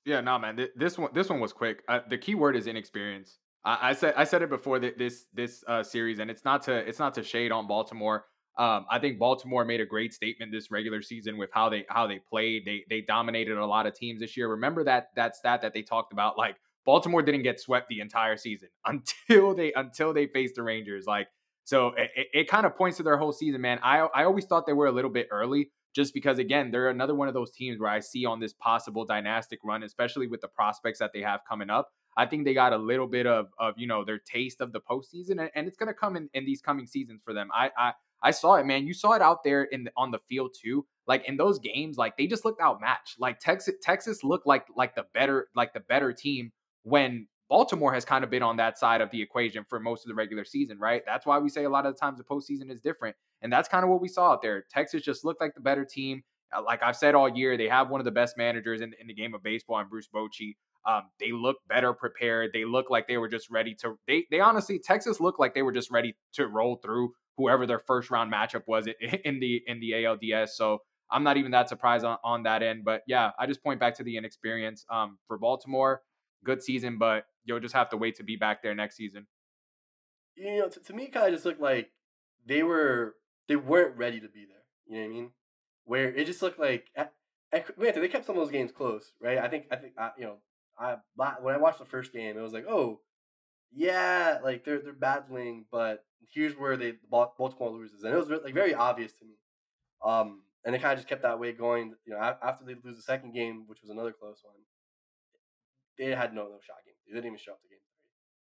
Yeah, no, man. This one, this one was quick. Uh, the key word is inexperience. I, I, said, I said it before that this this uh, series, and it's not to it's not to shade on Baltimore. Um, I think Baltimore made a great statement this regular season with how they how they played. They they dominated a lot of teams this year. Remember that that stat that they talked about, like Baltimore didn't get swept the entire season [laughs] until they until they faced the Rangers. Like so, it, it kind of points to their whole season, man. I I always thought they were a little bit early, just because again they're another one of those teams where I see on this possible dynastic run, especially with the prospects that they have coming up. I think they got a little bit of of you know their taste of the postseason, and, and it's gonna come in in these coming seasons for them. I I I saw it, man. You saw it out there in the, on the field too. Like in those games, like they just looked outmatched. Like Texas, Texas looked like like the better like the better team when Baltimore has kind of been on that side of the equation for most of the regular season, right? That's why we say a lot of the times the postseason is different, and that's kind of what we saw out there. Texas just looked like the better team. Uh, like I've said all year, they have one of the best managers in, in the game of baseball, and Bruce Bochy. Um, they look better prepared. They look like they were just ready to. They they honestly Texas looked like they were just ready to roll through whoever their first round matchup was [laughs] in the in the ALDS. So I'm not even that surprised on, on that end. But yeah, I just point back to the inexperience um, for Baltimore. Good season, but you'll just have to wait to be back there next season. You know, to, to me, kind of just looked like they were they weren't ready to be there. You know what I mean? Where it just looked like, granted, they kept some of those games close, right? I think I think I, you know, I when I watched the first game, it was like, oh, yeah, like they're they're battling, but here's where they Baltimore loses, and it was like very obvious to me. Um, and it kind of just kept that way going. You know, after they lose the second game, which was another close one, they had no no shot game. They didn't even show up to game.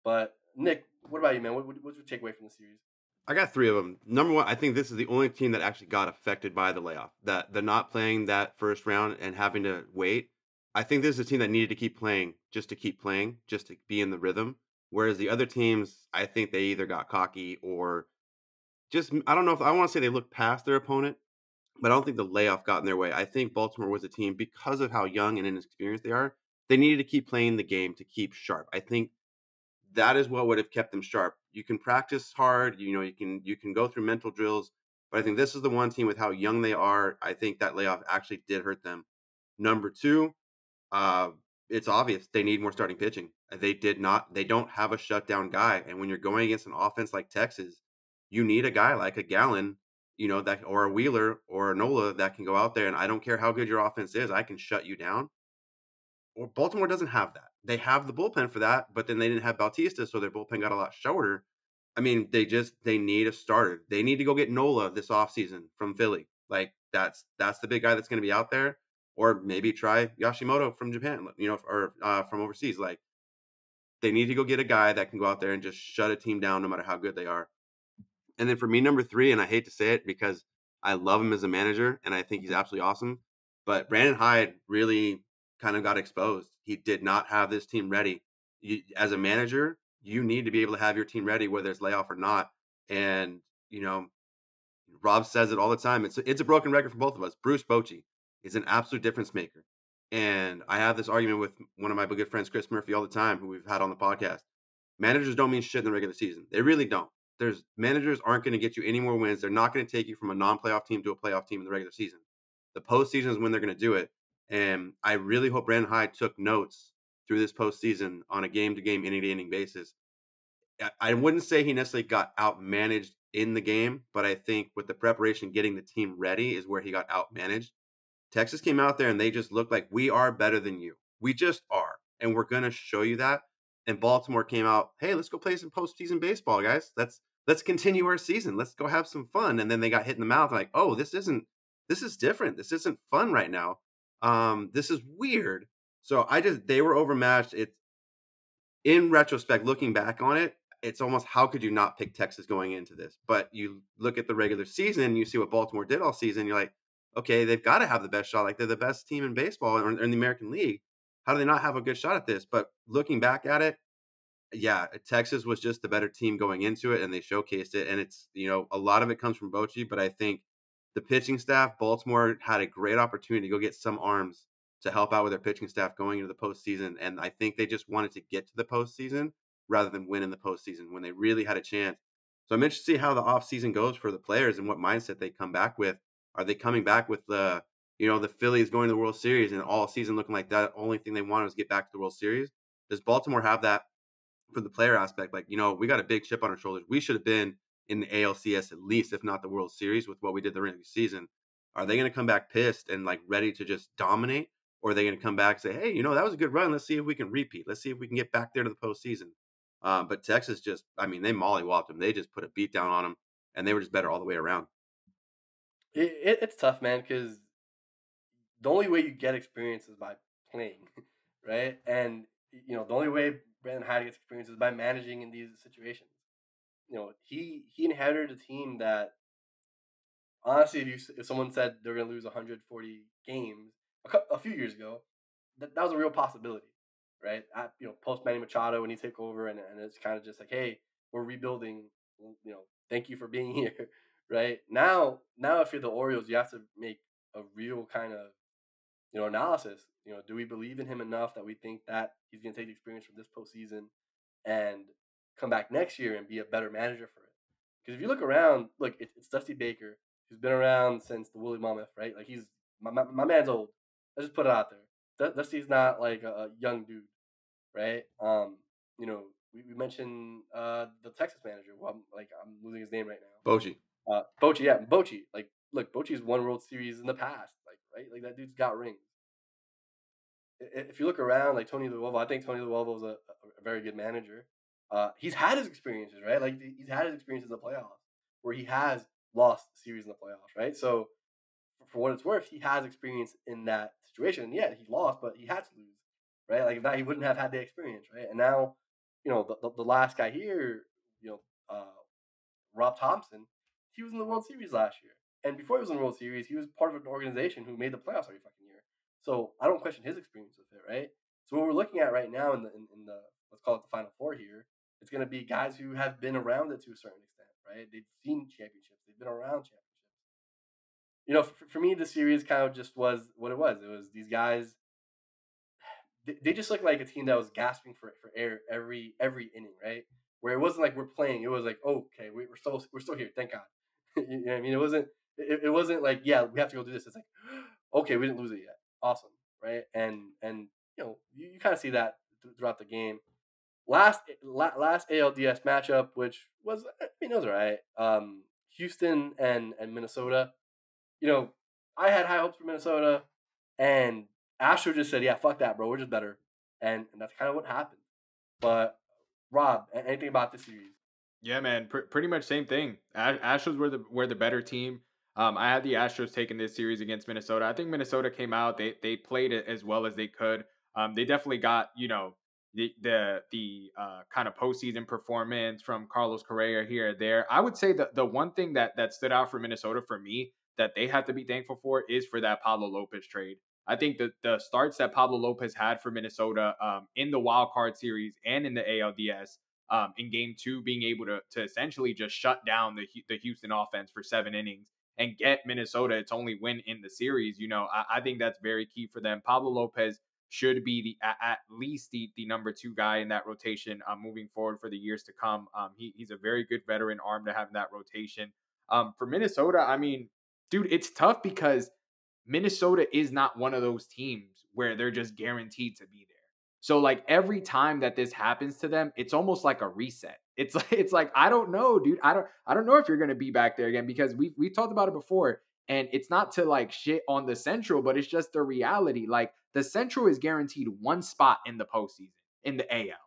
But Nick, what about you, man? What, what's your takeaway from the series? I got three of them. Number one, I think this is the only team that actually got affected by the layoff. That they're not playing that first round and having to wait. I think this is a team that needed to keep playing just to keep playing, just to be in the rhythm. Whereas the other teams, I think they either got cocky or just I don't know if I want to say they looked past their opponent, but I don't think the layoff got in their way. I think Baltimore was a team because of how young and inexperienced they are. They needed to keep playing the game to keep sharp. I think that is what would have kept them sharp. You can practice hard, you know, you can you can go through mental drills, but I think this is the one team with how young they are. I think that layoff actually did hurt them. Number two, uh, it's obvious they need more starting pitching. Uh, they did not. They don't have a shutdown guy, and when you're going against an offense like Texas, you need a guy like a Gallen, you know, that or a Wheeler or a Nola that can go out there and I don't care how good your offense is, I can shut you down. Or Baltimore doesn't have that. They have the bullpen for that, but then they didn't have Bautista, so their bullpen got a lot shorter. I mean, they just they need a starter. They need to go get Nola this offseason from Philly. Like that's that's the big guy that's going to be out there or maybe try Yoshimoto from Japan, you know, or uh, from overseas. Like they need to go get a guy that can go out there and just shut a team down no matter how good they are. and then for me, number three, and I hate to say it because I love him as a manager and I think he's absolutely awesome, but Brandon Hyde really kind of got exposed. He did not have this team ready. You, as a manager, you need to be able to have your team ready, whether it's layoff or not. And you know, Rob says it all the time. It's it's a broken record for both of us. Bruce Bochy is an absolute difference maker. And I have this argument with one of my good friends, Chris Murphy, all the time, who we've had on the podcast. Managers don't mean shit in the regular season. They really don't. There's managers aren't going to get you any more wins. They're not going to take you from a non-playoff team to a playoff team in the regular season. The postseason is when they're going to do it. And I really hope Brandon Hyde took notes through this postseason on a game-to-game, inning-to-inning basis. I wouldn't say he necessarily got outmanaged in the game, but I think with the preparation, getting the team ready is where he got outmanaged. Texas came out there and they just looked like we are better than you. We just are. And we're going to show you that. And Baltimore came out, hey, let's go play some postseason baseball, guys. Let's let's continue our season. Let's go have some fun. And then they got hit in the mouth like, oh, this isn't this is different. This isn't fun right now. Um, this is weird. So I just they were overmatched. It's in retrospect, looking back on it, it's almost how could you not pick Texas going into this? But you look at the regular season, you see what Baltimore did all season. You're like, okay, they've got to have the best shot. Like they're the best team in baseball or in the American League. How do they not have a good shot at this? But looking back at it, yeah, Texas was just the better team going into it, and they showcased it. And it's you know a lot of it comes from Bochy, but I think the pitching staff, Baltimore had a great opportunity to go get some arms to help out with their pitching staff going into the postseason, and I think they just wanted to get to the postseason rather than win in the postseason when they really had a chance. So I'm interested to see how the offseason goes for the players and what mindset they come back with. Are they coming back with the, you know, the Phillies going to the World Series and all season looking like that? Only thing they wanted was get back to the World Series. Does Baltimore have that for the player aspect? Like, you know, we got a big chip on our shoulders. We should have been in the ALCS at least, if not the World Series, with what we did the regular season. Are they going to come back pissed and like ready to just dominate? Or are they going to come back and say, hey, you know, that was a good run. Let's see if we can repeat. Let's see if we can get back there to the postseason. Um, but Texas just, I mean, they mollywopped them. They just put a beat down on them, and they were just better all the way around. It, it, it's tough, man, because the only way you get experience is by playing, [laughs] right? And you know, the only way Brandon Hyde gets experience is by managing in these situations. You know, he he inherited a team that, honestly, if you if someone said they're going to lose 140 games a, a few years ago, that, that was a real possibility right? At, you know, post Manny Machado when he take over, and, and it's kind of just like, hey, we're rebuilding. You know, thank you for being [laughs] here, right? Now, now if you're the Orioles, you have to make a real kind of you know analysis. You know, do we believe in him enough that we think that he's going to take the experience from this postseason and come back next year and be a better manager for it? Because if you look around, look, it's, it's Dusty Baker, who's been around since the Woolly Mammoth, right? Like he's my, my, my man's old. Let's just put it out there. Dusty's not like a, a young dude, right? Um, you know, we, we mentioned uh the Texas manager. Well, I'm, like I'm losing his name right now. Bochy. Uh, Bochy, yeah, Bochy. Like, look, Bochy's won World Series in the past. Like, right? Like that dude's got rings. If you look around, like Tony Lovullo, I think Tony Lovullo is a, a very good manager. Uh, he's had his experiences, right? Like he's had his experiences in the playoffs where he has lost series in the playoffs, right? So for what it's worth, he has experience in that situation. And yeah, he lost, but he had to lose, right? Like if not, he wouldn't have had the experience, right? And now, you know, the, the, the last guy here, you know, uh, Rob Thomson, he was in the World Series last year. And before he was in the World Series, he was part of an organization who made the playoffs every fucking year. So I don't question his experience with it, right? So what we're looking at right now in the in, in the let's call it the Final Four here, it's going to be guys who have been around it to a certain extent, right? They've seen championships, they've been around championships you know, for, for me, the series kind of just was what it was. It was these guys. [sighs] They, just looked like a team that was gasping for for air every every inning, right? Where it wasn't like we're playing. It was like, okay, we, are still we're still here. Thank God. [laughs] you know I mean? It wasn't. It, it wasn't like, yeah, we have to go do this. It's like, [gasps] okay, we didn't lose it yet. Awesome, right? And and you know, you, you kind of see that throughout the game. Last last ALDS matchup, which was I mean, it was alright. Um, Houston and and Minnesota you know, I had high hopes for Minnesota, and Astro just said, "Yeah, fuck that, bro. We're just better," and, and that's kind of what happened. But Rob, anything about this series? Yeah, man, pr- pretty much same thing. Astros were the were the better team. Um, I had the Astros taking this series against Minnesota. I think Minnesota came out. They they played it as well as they could. Um, they definitely got you know the the the uh, kind of postseason performance from Carlos Correa here or there. I would say that the one thing that that stood out for Minnesota for me that they have to be thankful for is for that Pablo Lopez trade. I think that the starts that Pablo Lopez had for Minnesota um, in the wild card series and in the ALDS um, in game two, being able to, to essentially just shut down the, the Houston offense for seven innings and get Minnesota its only win in the series, you know, I, I think that's very key for them. Pablo Lopez should be the at, least the, the number two guy in that rotation uh, moving forward for the years to come. Um, he, he's a very good veteran arm to have in that rotation. Um, for Minnesota, I mean, dude, it's tough because Minnesota is not one of those teams where they're just guaranteed to be. So like every time that this happens to them, it's almost like a reset. [laughs] It's like it's like I don't know, dude. I don't I don't know if you're to be back there again because we we talked about it before and it's not to like shit on the Central, but it's just the reality. Like the Central is guaranteed one spot in the postseason in the AL.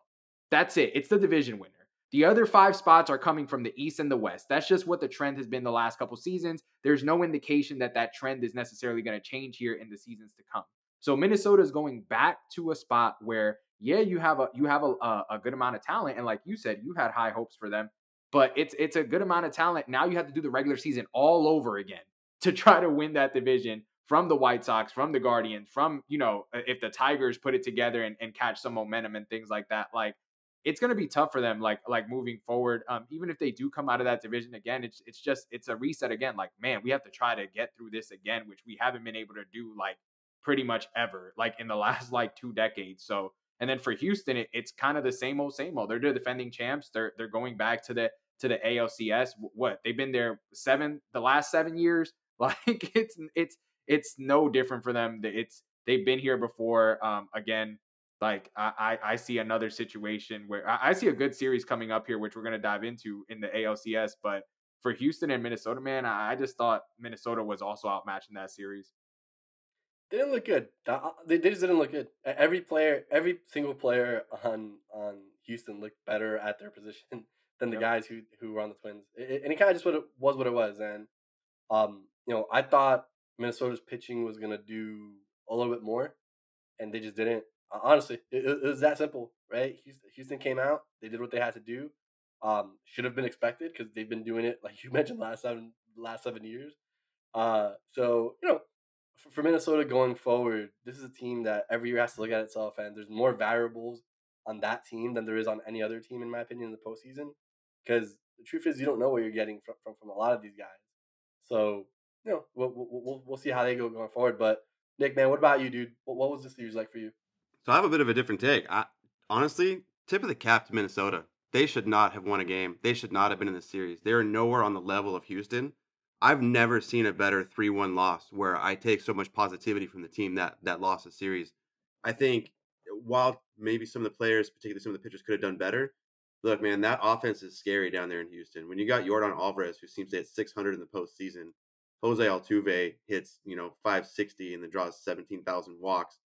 That's it. It's the division winner. The other five spots are coming from the East and the West. That's just what the trend has been the last couple seasons. There's no indication that that trend is necessarily going to change here in the seasons to come. So Minnesota is going back to a spot where, yeah, you have a you have a, a, a good amount of talent, and like you said, you had high hopes for them. But it's it's a good amount of talent. Now you have to do the regular season all over again to try to win that division from the White Sox, from the Guardians, from you know if the Tigers put it together and, and catch some momentum and things like that. Like it's going to be tough for them like like moving forward um, even if they do come out of that division again it's it's just it's a reset again like man we have to try to get through this again which we haven't been able to do like pretty much ever like in the [laughs] last like two decades so and then for Houston it, it's kind of the same old same old they're the defending champs they're they're going back to the to the ALCS what they've been there seven the last 7 years [laughs] like it's it's it's no different for them it's they've been here before um again like I, I see another situation where I, I see a good series coming up here, which we're gonna dive into in the ALCS. But for Houston and Minnesota, man, I just thought Minnesota was also outmatching that series. They didn't look good. Uh, they, they just didn't look good. Every player, every single player on on Houston looked better at their position [laughs] than the yep. guys who who were on the Twins. It, and it kind of just what it was what it was. And um, you know, I thought Minnesota's pitching was gonna do a little bit more, and they just didn't. Honestly, it, it, was that simple, right? Houston, Houston came out, they did what they had to do. Um, should have been expected because they've been doing it, like you [laughs] mentioned, last seven last seven years. Uh, so you know, for, Minnesota going forward, this is a team that every year has to look at itself, and there's more variables on that team than there is on any other team, in my opinion, in the postseason. Because the truth is, you don't know what you're getting from, from, from a lot of these guys. So you know, we'll, we'll, we'll see how they go going forward. But Nick, man, what about you, dude? What, what was this series like for you? So I have a bit of a different take. I, honestly, tip of the cap to Minnesota. They should not have won a game. They should not have been in the series. They are nowhere on the level of Houston. I've never seen a better 3-1 loss where I take so much positivity from the team that that lost a series. I think while maybe some of the players, particularly some of the pitchers, could have done better. Look, man, that offense is scary down there in Houston. When you got Yordan Alvarez, who seems to hit 600 in the postseason, Jose Altuve hits, you know, 560 and then draws 17,000 walks.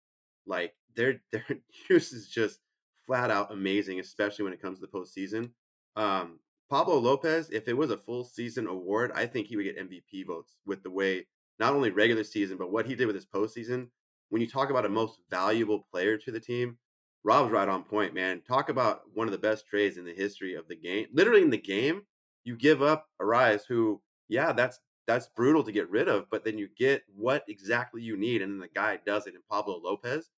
Like their [laughs] their use is just flat out amazing, especially when it comes to the postseason. Um, Pablo Lopez, if it was a full season award, I think he would get MVP votes with the way not only regular season, but what he did with his postseason. When you talk about a most valuable player to the team, Rob's right on point, man. Talk about one of the best trades in the history of the game. Literally in the game, you give up Arraez, who, yeah, that's that's brutal to get rid of, but then you get what exactly you need, and then the guy does it in Pablo Lopez.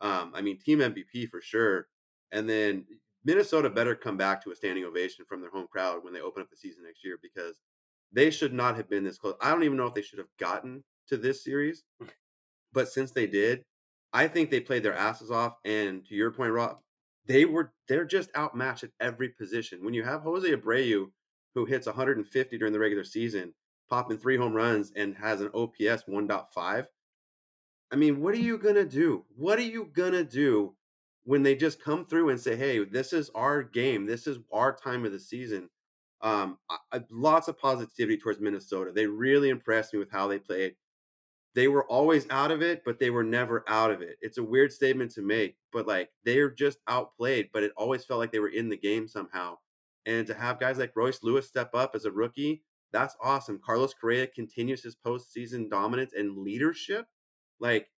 Um, I mean, team MVP for sure. And then Minnesota better come back to a standing ovation from their home crowd when they open up the season next year because they should not have been this close. I don't even know if they should have gotten to this series, mm. but since they did, I think they played their asses off. And to your point, Rob, they were they're just outmatched at every position. When you have Jose Abreu, who hits 150 during the regular season, popping three home runs and has an OPS 1.5, I mean, what are you going to do? What are you going to do when they just come through and say, hey, this is our game, this is our time of the season? Um, I, lots of positivity towards Minnesota. They really impressed me with how they played. They were always out of it, but they were never out of it. It's a weird statement to make, but like they're just outplayed, but it always felt like they were in the game somehow. And to have guys like Royce Lewis step up as a rookie, that's awesome. Carlos Correa continues his postseason dominance and leadership like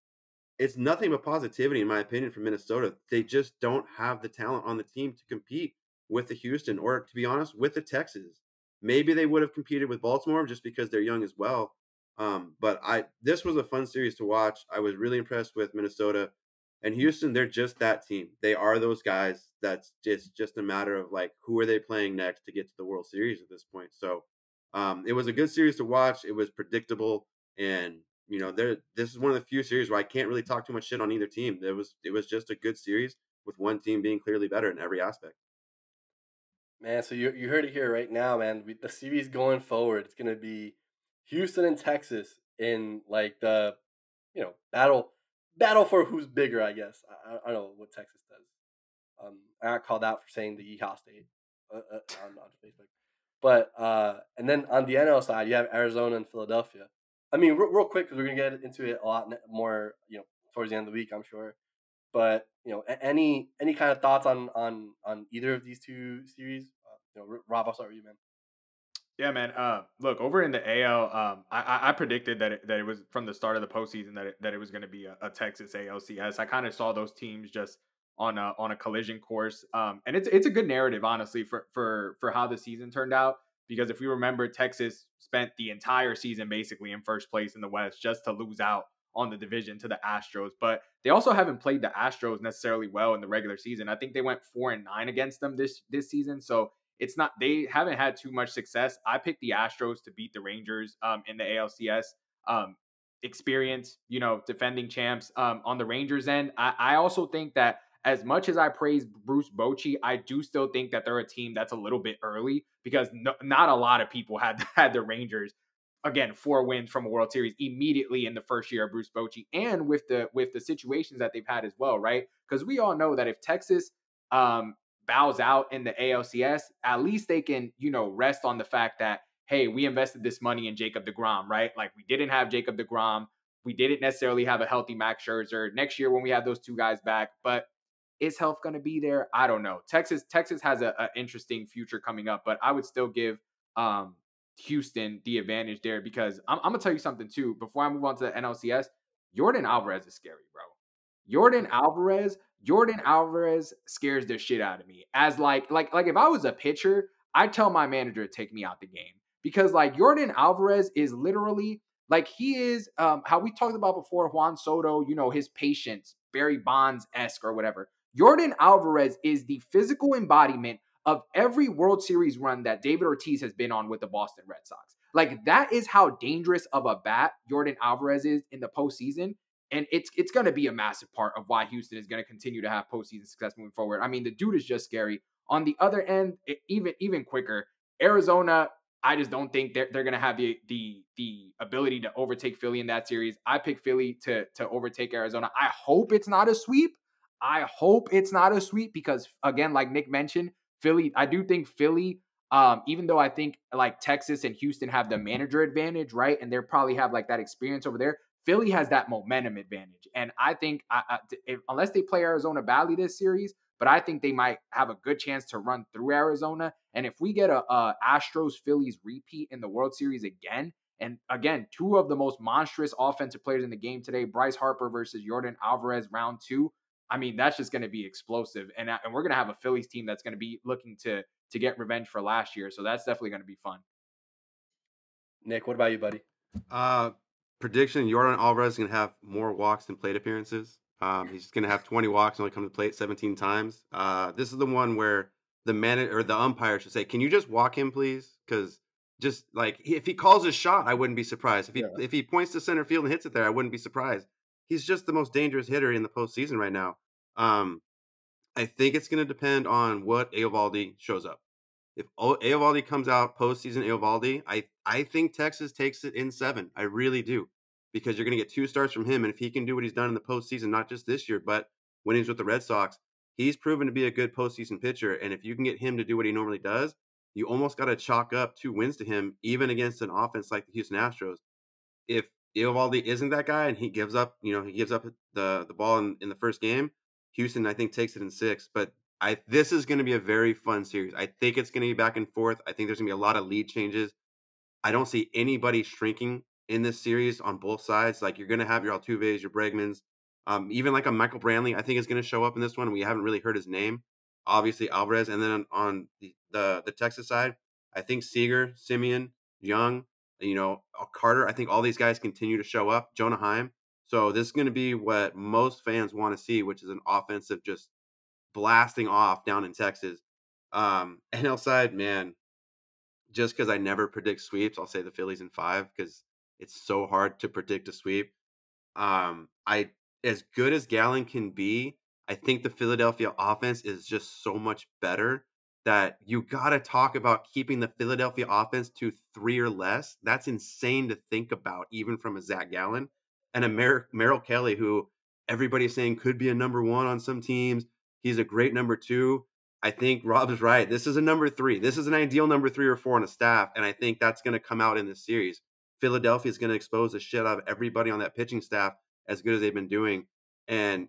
it's nothing but positivity, in my opinion, for Minnesota. They just don't have the talent on the team to compete with the Houston, or to be honest, with the Texans. Maybe they would have competed with Baltimore just because they're young as well. Um, but I this was a fun series to watch. I was really impressed with Minnesota and Houston. They're just that team. They are those guys. That's just just a matter of like who are they playing next to get to the World Series at this point. So um, it was a good series to watch. It was predictable, and you know, there this is one of the few series where I can't really talk too much shit on either team. It was it was just a good series with one team being clearly better in every aspect. Man, so you you heard it here right now, man. We, the series going forward, it's gonna be Houston and Texas in like the you know battle battle for who's bigger. I guess I, I don't know what Texas does. Um, I got called out for saying the Yeehaw State uh, uh, on, on Facebook, but uh, and then on the NL side, you have Arizona and Philadelphia. I mean, real, real quick because we're gonna get into it a lot more, you know, towards the end of the week, I'm sure. But you know, any any kind of thoughts on on on either of these two series? Uh, you know, Rob, I'll start with you, man. Yeah, man. Uh, look over in the AL. Um, I, I predicted that it, that it was from the start of the postseason that it, that it was going to be a, a, Texas ALCS. I kind of saw those teams just on a on a collision course. Um, and it's it's a good narrative, honestly, for for for how the season turned out. Because if we remember, Texas spent the entire season basically in first place in the West just to lose out on the division to the Astros. But they also haven't played the Astros necessarily well in the regular season. I think they went four and nine against them this this season. So it's not they haven't had too much success. I picked the Astros to beat the Rangers um, in the ALCS. Um, experience, you know, defending champs um, on the Rangers end. I, I also think that as much as I praise Bruce Bochy, I do still think that they're a team that's a little bit early because no, not a lot of people had [laughs] had the Rangers again four wins from a World Series immediately in the first year of Bruce Bochy, and with the with the situations that they've had as well, right? Because we all know that if Texas um, bows out in the ALCS, at least they can you know rest on the fact that hey, we invested this money in Jacob Degrom, right? Like we didn't have Jacob Degrom. We didn't necessarily have a healthy Max Scherzer. Next year, when we have those two guys back, but is health going to be there? I don't know. Texas Texas has a, a, interesting future coming up, but I would still give um, Houston the advantage there because I'm, I'm, gonna tell you something too. Before I move on to the NLCS, Jordan Alvarez is scary, bro. Jordan Alvarez, Jordan Alvarez scares the shit out of me. As like like like if I was a pitcher, I'd tell my manager to take me out the game because like Jordan Alvarez is literally like he is um, how we talked about before Juan Soto, you know, his patience, Barry Bonds esque or whatever. Yordan Alvarez is the physical embodiment of every World Series run that David Ortiz has been on with the Boston Red Sox. Like that is how dangerous of a bat Jordan Alvarez is in the postseason. And it's it's going to be a massive part of why Houston is going to continue to have postseason success moving forward. I mean, the dude is just scary. On the other end, it, even even quicker, Arizona. I just don't think they're, they're going to have the the the ability to overtake Philly in that series. I pick Philly to to overtake Arizona. I hope it's not a sweep. I hope it's not a sweep because again, like Nick mentioned, Philly, I do think Philly, um, even though I think like Texas and Houston have the manager advantage, right? And they probably have like that experience over there. Philly has that momentum advantage. And I think I, I, if, unless they play Arizona badly this series, but I think they might have a good chance to run through Arizona. And if we get a, a Astros Phillies repeat in the World Series again, and again, two of the most monstrous offensive players in the game today, Bryce Harper versus Jordan Alvarez, round two. I mean, that's just going to be explosive, and and we're going to have a Phillies team that's going to be looking to to get revenge for last year. So that's definitely going to be fun. Nick, what about you, buddy? Uh, prediction: Jordan Alvarez is going to have more walks than plate appearances. Um, he's going to have 20 walks and only come to plate 17 times. Uh, this is the one where the man or the umpire should say, "Can you just walk him, please?" Because just like if he calls a shot, I wouldn't be surprised. If he yeah. if he points to center field and hits it there, I wouldn't be surprised he's just the most dangerous hitter in the postseason right now. Um, I think it's going to depend on what Eovaldi shows up. If Eovaldi comes out postseason Eovaldi, I I think Texas takes it in seven. I really do, because you're going to get two starts from him, and if he can do what he's done in the postseason, not just this year, but when he's with the Red Sox, he's proven to be a good postseason pitcher. And if you can get him to do what he normally does, you almost got to chalk up two wins to him, even against an offense like the Houston Astros. If Eovaldi isn't that guy, and he gives up. You know, he gives up the the ball in, in the first game. Houston, I think, takes it in six. But I this is going to be a very fun series. I think it's going to be back and forth. I think there's going to be a lot of lead changes. I don't see anybody shrinking in this series on both sides. Like you're going to have your Altuves, your Bregmans. Um, even like a Michael Brantley, I think is going to show up in this one. We haven't really heard his name. Obviously Alvarez, and then on, on the, the the Texas side, I think Seager, Semien, Jung, you know, uh, Carter. I think all these guys continue to show up. Jonah Heim. So this is going to be what most fans want to see, which is an offensive just blasting off down in Texas. Um, [laughs] NL side, man, just because I never predict sweeps, I'll say the Phillies in five because it's so hard to predict a sweep. Um, I as good as Gallen can be, I think the Philadelphia offense is just so much better that you got to talk about keeping the Philadelphia offense to three or less. That's insane to think about, even from a Zach Gallen and a Mer- Merrill Kelly, who everybody's saying could be a number one on some teams. He's a great number two. I think Rob's right. This is a number three. This is an ideal number three or four on a staff. And I think that's going to come out in this series. Philadelphia is going to expose the shit out of everybody on that pitching staff as good as they've been doing. And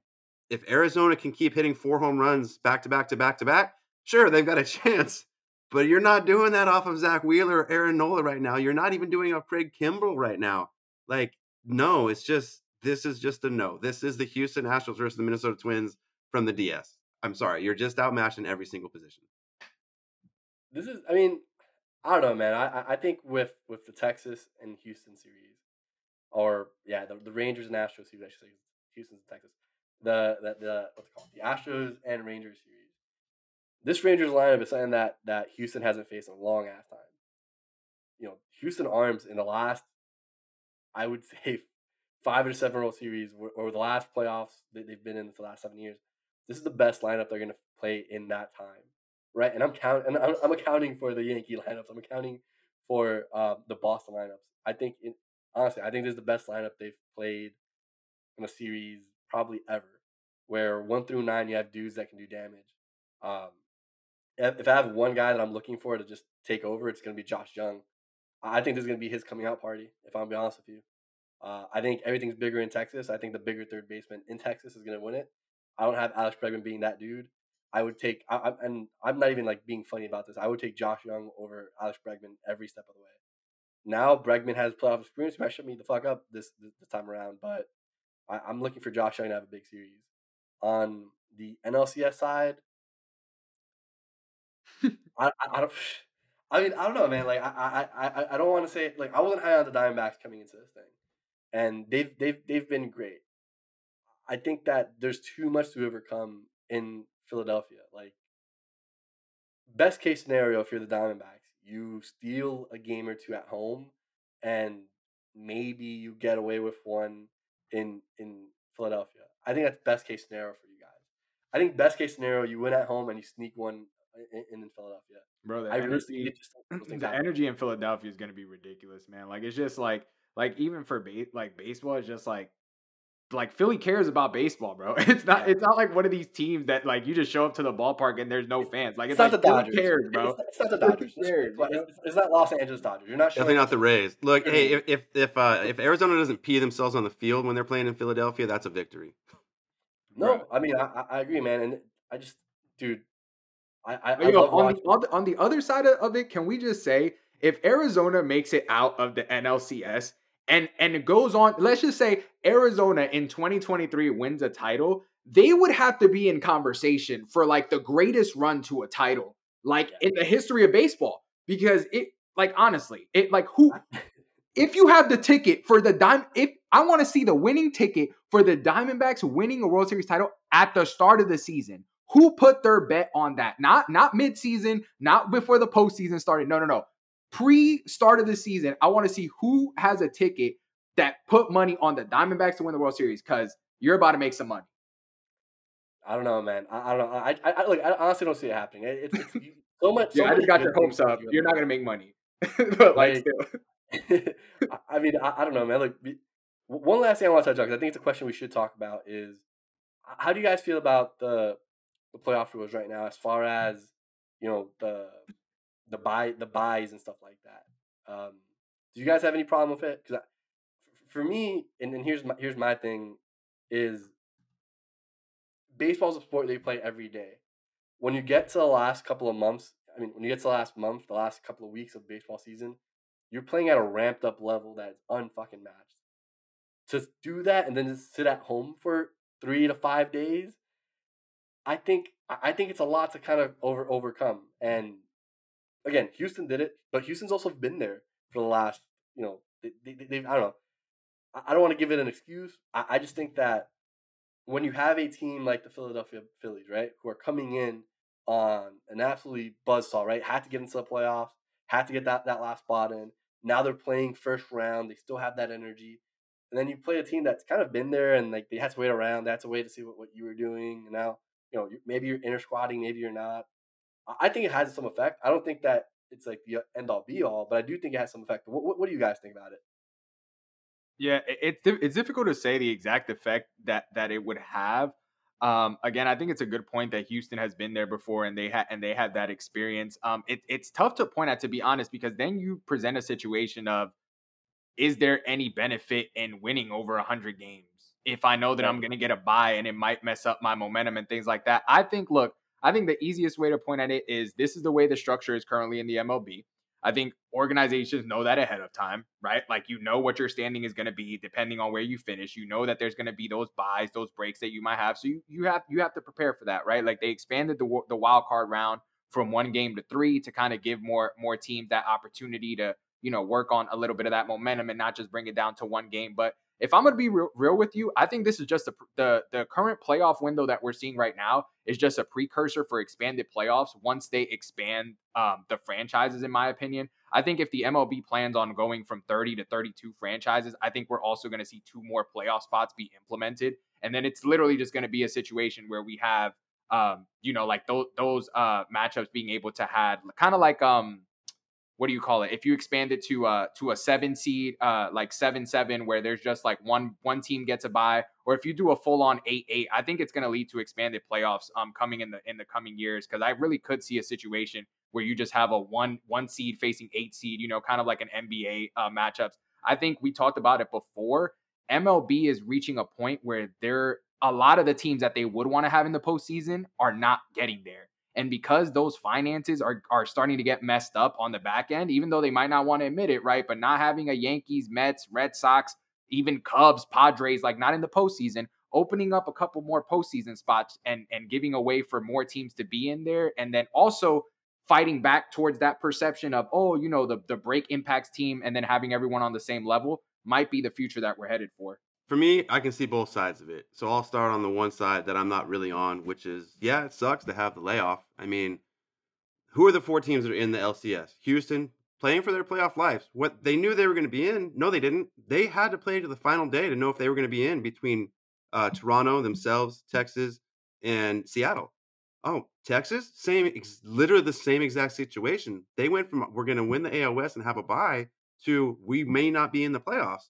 if Arizona can keep hitting four home runs back to back to back to back, sure, they've got a chance. But you're not doing that off of Zack Wheeler or Aaron Nola right now. You're not even doing off Craig Kimbrel right now. Like, no, it's just this is just a no. This is the Houston Astros versus the Minnesota Twins from the DS. I'm sorry, you're just outmatched in every single position. This is, I mean, I don't know, man. I I think with with the Texas and Houston series, or yeah, the, the Rangers and Astros series, I should say, Houston's and Texas. The the the what's it called? The Astros and Rangers series. This Rangers lineup is something that that Houston hasn't faced in a long ass time. You know, Houston arms in the last, I would [laughs] say, five or seven World Series or, the last playoffs that they've been in for the last seven years. This is the best lineup they're going to play in that time right? And I'm count and I'm, I'm accounting for the Yankee [laughs] lineups. I'm accounting for uh, the Boston lineups. I think, in, honestly, I think this is the best lineup they've played in a series probably ever. Where one through nine, you have dudes that can do damage. Um, if I have one guy that I'm looking for to just take over, it's going to be Josh Jung. I think this is going to be his coming out party. If I'm be honest with you, uh, I think everything's bigger in Texas. I think the bigger third baseman in Texas is going to win it. I don't have Alex Bregman being that dude. I would take, I, I, and I'm not even like being funny about this. I would take Josh Jung over Alex Bregman every step of the way. Now Bregman has playoff experience. He might shut me the fuck up this this, time around, but I, I'm looking for Josh Jung to have a big series. On the NLCS side, I, I, don't. [sighs] I mean, I don't know, man. Like, I, I, I, I don't want to say like I wasn't high on the Diamondbacks coming into this thing, and they've they've they've been great. I think that there's too much to overcome in Philadelphia. Like, best case scenario, if you're the Diamondbacks, you steal a game or two at home, and maybe you get away with one in in Philadelphia. I think that's best case scenario for you guys. I think best case scenario, you win at home and you sneak one in, in Philadelphia. Bro, the I really energy, [clears throat] the energy in Philadelphia is going to be ridiculous, man. Like it's just like like even for ba- like baseball, it's just like like Philly cares about baseball, bro. [laughs] It's not Yeah. it's not like one of these teams that like you just show up to the ballpark and there's no fans. Like It's it's, not like the Dodgers. cares, It's, bro. not- it's not the Dodgers. It's, cares, it's, you it's not Los Angeles Dodgers. You're not Definitely showing not the Rays. Look, hey, [clears throat] if if if, uh, if Arizona doesn't pee themselves on the field when they're playing in Philadelphia, that's a victory. No, Bro. I mean I, I- I agree, man, and I just, dude, I I, I yo, on the, on the on the other side of, of it, can we just say if Arizona makes it out of the NLCS and and it goes on, let's just say Arizona in 2023 wins a title, they would have to be in conversation for like the greatest run to a title, like Yeah. in the history of baseball. Because it, like honestly, it like who [laughs] if you have the ticket for the dime, if I want to see the winning ticket for the Diamondbacks winning a World Series title at the start of the season, who put their bet on that? Not not mid-season, not before the postseason started. No, no, no. Pre-start of the season, I want to see who has a ticket that put money on the Diamondbacks to win the World Series because you're about to make some money. I don't know, man. I, I don't know. I, I, I look. I honestly don't see it happening. It, it's, it's so much. So Yeah, I just got your hopes up. You're not gonna make money, [laughs] but like, Like- still. [laughs] I- mean, I, I don't know, man. Look, be- one last thing I want to touch on because I think it's a question we should talk about is how do you guys feel about the the playoff rules right now, as far as you know the the buy the buys and stuff like that. Um, do you guys have any problem with it? Because for me, and, and here's my here's my thing, is baseball's a sport they play every day. When you get to the last couple of months, I mean, when you get to the last month, the last couple of weeks of baseball season, you're playing at a ramped up level that's unfucking matched. To do that and then just sit at home for three to five days. I think I think it's a lot to kind of over overcome. And again, Houston did it, but Houston's also been there for the last, you know, they, they, I don't know. I don't want to give it an excuse. I, I just think that when you have a team like the Philadelphia Phillies, right, who are coming in on an absolutely buzzsaw, right, had to get into the playoffs, had to get that, that last spot in. Now they're playing first round. They still have that energy. And then you play a team that's kind of been there and like they had to wait around. They had to wait to see what, what you were doing. And now, you know, maybe you're inner squatting, maybe you're not. I think it has some effect. I don't think that it's like the end all be all, but I do think it has some effect. What, what, what do you guys think about it? Yeah, it's it's difficult to say the exact effect that that it would have. Um, again, I think it's a good point that Houston has been there before and they had and they had that experience. Um, it, it's tough to point out to be honest because then you present a situation of is there any benefit in winning over 100 games if I know that I'm going to get a buy and it might mess up my momentum and things like that? I think, look, I think the easiest way to point at it is this is the way the structure is currently in the MLB. I think organizations know that ahead of time, right? Like you know what your standing is going to be depending on where you finish. You know that there's going to be those buys, those breaks that you might have. So you you have you have to prepare for that, right? Like they expanded the the wild card round from one game to three to kind of give more more teams that opportunity to you know work on a little bit of that momentum and not just bring it down to one game. But if I'm going to be real, real, with you, I think this is just a, the the current playoff window that we're seeing right now is just a precursor for expanded playoffs once they expand um, the franchises. In my opinion, I think if the MLB plans on going from 30 to 32 franchises, I think we're also going to see two more playoff spots be implemented, and then it's literally just going to be a situation where we have, um, you know, like those those uh, matchups being able to have kind of like um what do you call it? If you expand it to uh to a seven seed, uh like seven seven, where there's just like one one team gets a bye, or if you do a full on eight eight, I think it's going to lead to expanded playoffs um coming in the in the coming years because I really could see a situation where you just have a one one seed facing eight seed, you know, kind of like an NBA uh, matchups. I think we talked about it before. MLB is reaching a point where there a lot of the teams that they would want to have in the postseason are not getting there. And because those finances are, are starting to get messed up on the back end, even though they might not want to admit it, right? But not having a Yankees, Mets, Red Sox, even Cubs, Padres, like not in the postseason, opening up a couple more postseason spots and and giving a way for more teams to be in there, and then also fighting back towards that perception of oh, you know, the the break impacts team, and then having everyone on the same level might be the future that we're headed for for me, I can see both sides of it. So I'll start on the one side that I'm not really on, which is yeah, it sucks to have the layoff. I mean, who are the four teams that are in the LCS? Houston playing for their playoff lives. What they knew they were going to be in? No, they didn't. They had to play to the final day to know if they were going to be in between uh, Toronto themselves, Texas, and Seattle. Oh, Texas, same, ex- literally the same exact situation. They went from we're going to win the AOS and have a bye to we may not be in the playoffs.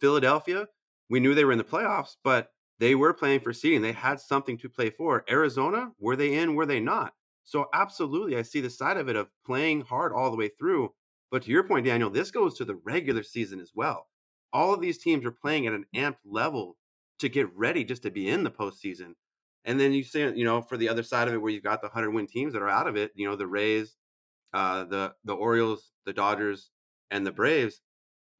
Philadelphia, we knew they were in the playoffs, but they were playing for seeding. They had something to play for. Arizona, were they in? Were they not? So absolutely, I see the side of it of playing hard all the way through. But to your point, Daniel, this goes to the regular season as well. All of these teams are playing at an amped level to get ready just to be in the postseason. And then you say, you know, for the other side of it, where you've got the 100 win teams that are out of it, you know, the Rays, uh, the the Orioles, the Dodgers, and the Braves.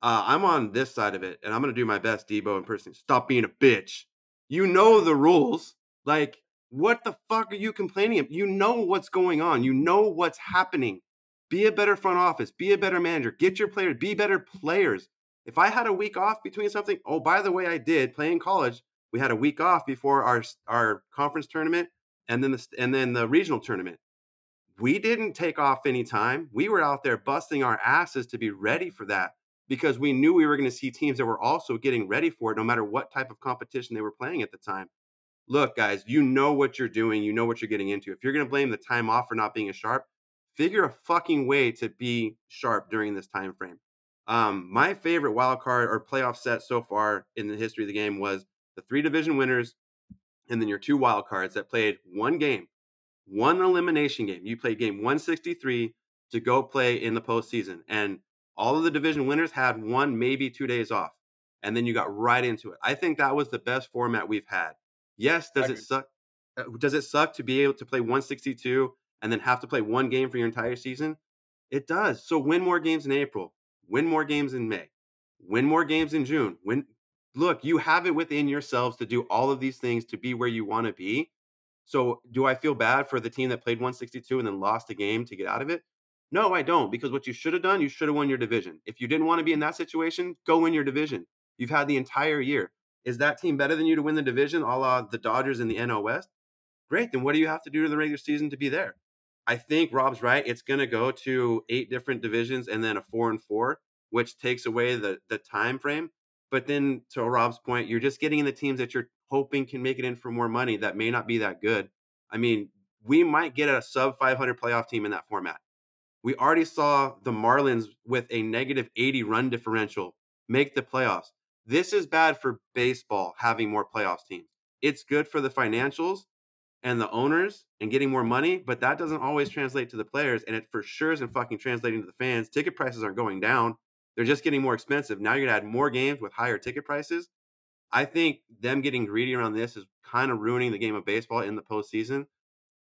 Uh, I'm on this side of it, and I'm gonna do my best, Debo, in person. stop being a bitch. You know the rules. Like, what the fuck are you complaining of? You know what's going on. You know what's happening. Be a better front office. Be a better manager. Get your players. Be better players. If I had a week off between something, oh, by the way, I did playing college. We had a week off before our our conference tournament, and then the and then the regional tournament. We didn't take off any time. We were out there busting our asses to be ready for that because we knew we were going to see teams that were also getting ready for it, no matter what type of competition they were playing at the time. Look, guys, you know what you're doing. You know what you're getting into. If you're going to blame the time off for not being as sharp, figure a fucking way to be sharp during this time frame. Um, my favorite wild card or playoff set so far in the history of the game was the three division winners and then your two wild cards that played one game, one elimination game. You played game 163 to go play in the postseason. And all of the division winners had one, maybe two days off, and then you got right into it. I think that was the best format we've had. Yes, does it suck? Uh, does it suck to be able to play 162 and then have to play one game for your entire season? It does. So win more games in April, win more games in May, win more games in June. Win look, you have it within yourselves to do all of these things to be where you want to be. So, do I feel bad for the team that played 162 and then lost a game to get out of it? No, I don't, because what you should have done, you should have won your division. If you didn't want to be in that situation, go win your division. You've had the entire year. Is that team better than you to win the division, a la the Dodgers in the NL West? Great. Then what do you have to do to the regular season to be there? I think Rob's right. It's going to go to eight different divisions and then a four and four, which takes away the the time frame. But then to Rob's point, you're just getting in the teams that you're hoping can make it in for more money that may not be that good. I mean, we might get a sub 500 playoff team in that format. We already saw the Marlins with a negative 80 run differential make the playoffs. This is bad for baseball having more playoffs teams. It's good for the financials and the owners and getting more money, but that doesn't always translate to the players. And it for sure isn't fucking translating to the fans. Ticket prices aren't going down. They're just getting more expensive. Now you're gonna add more games with higher ticket prices. I think them getting greedy around this is kind of ruining the game of baseball in the postseason.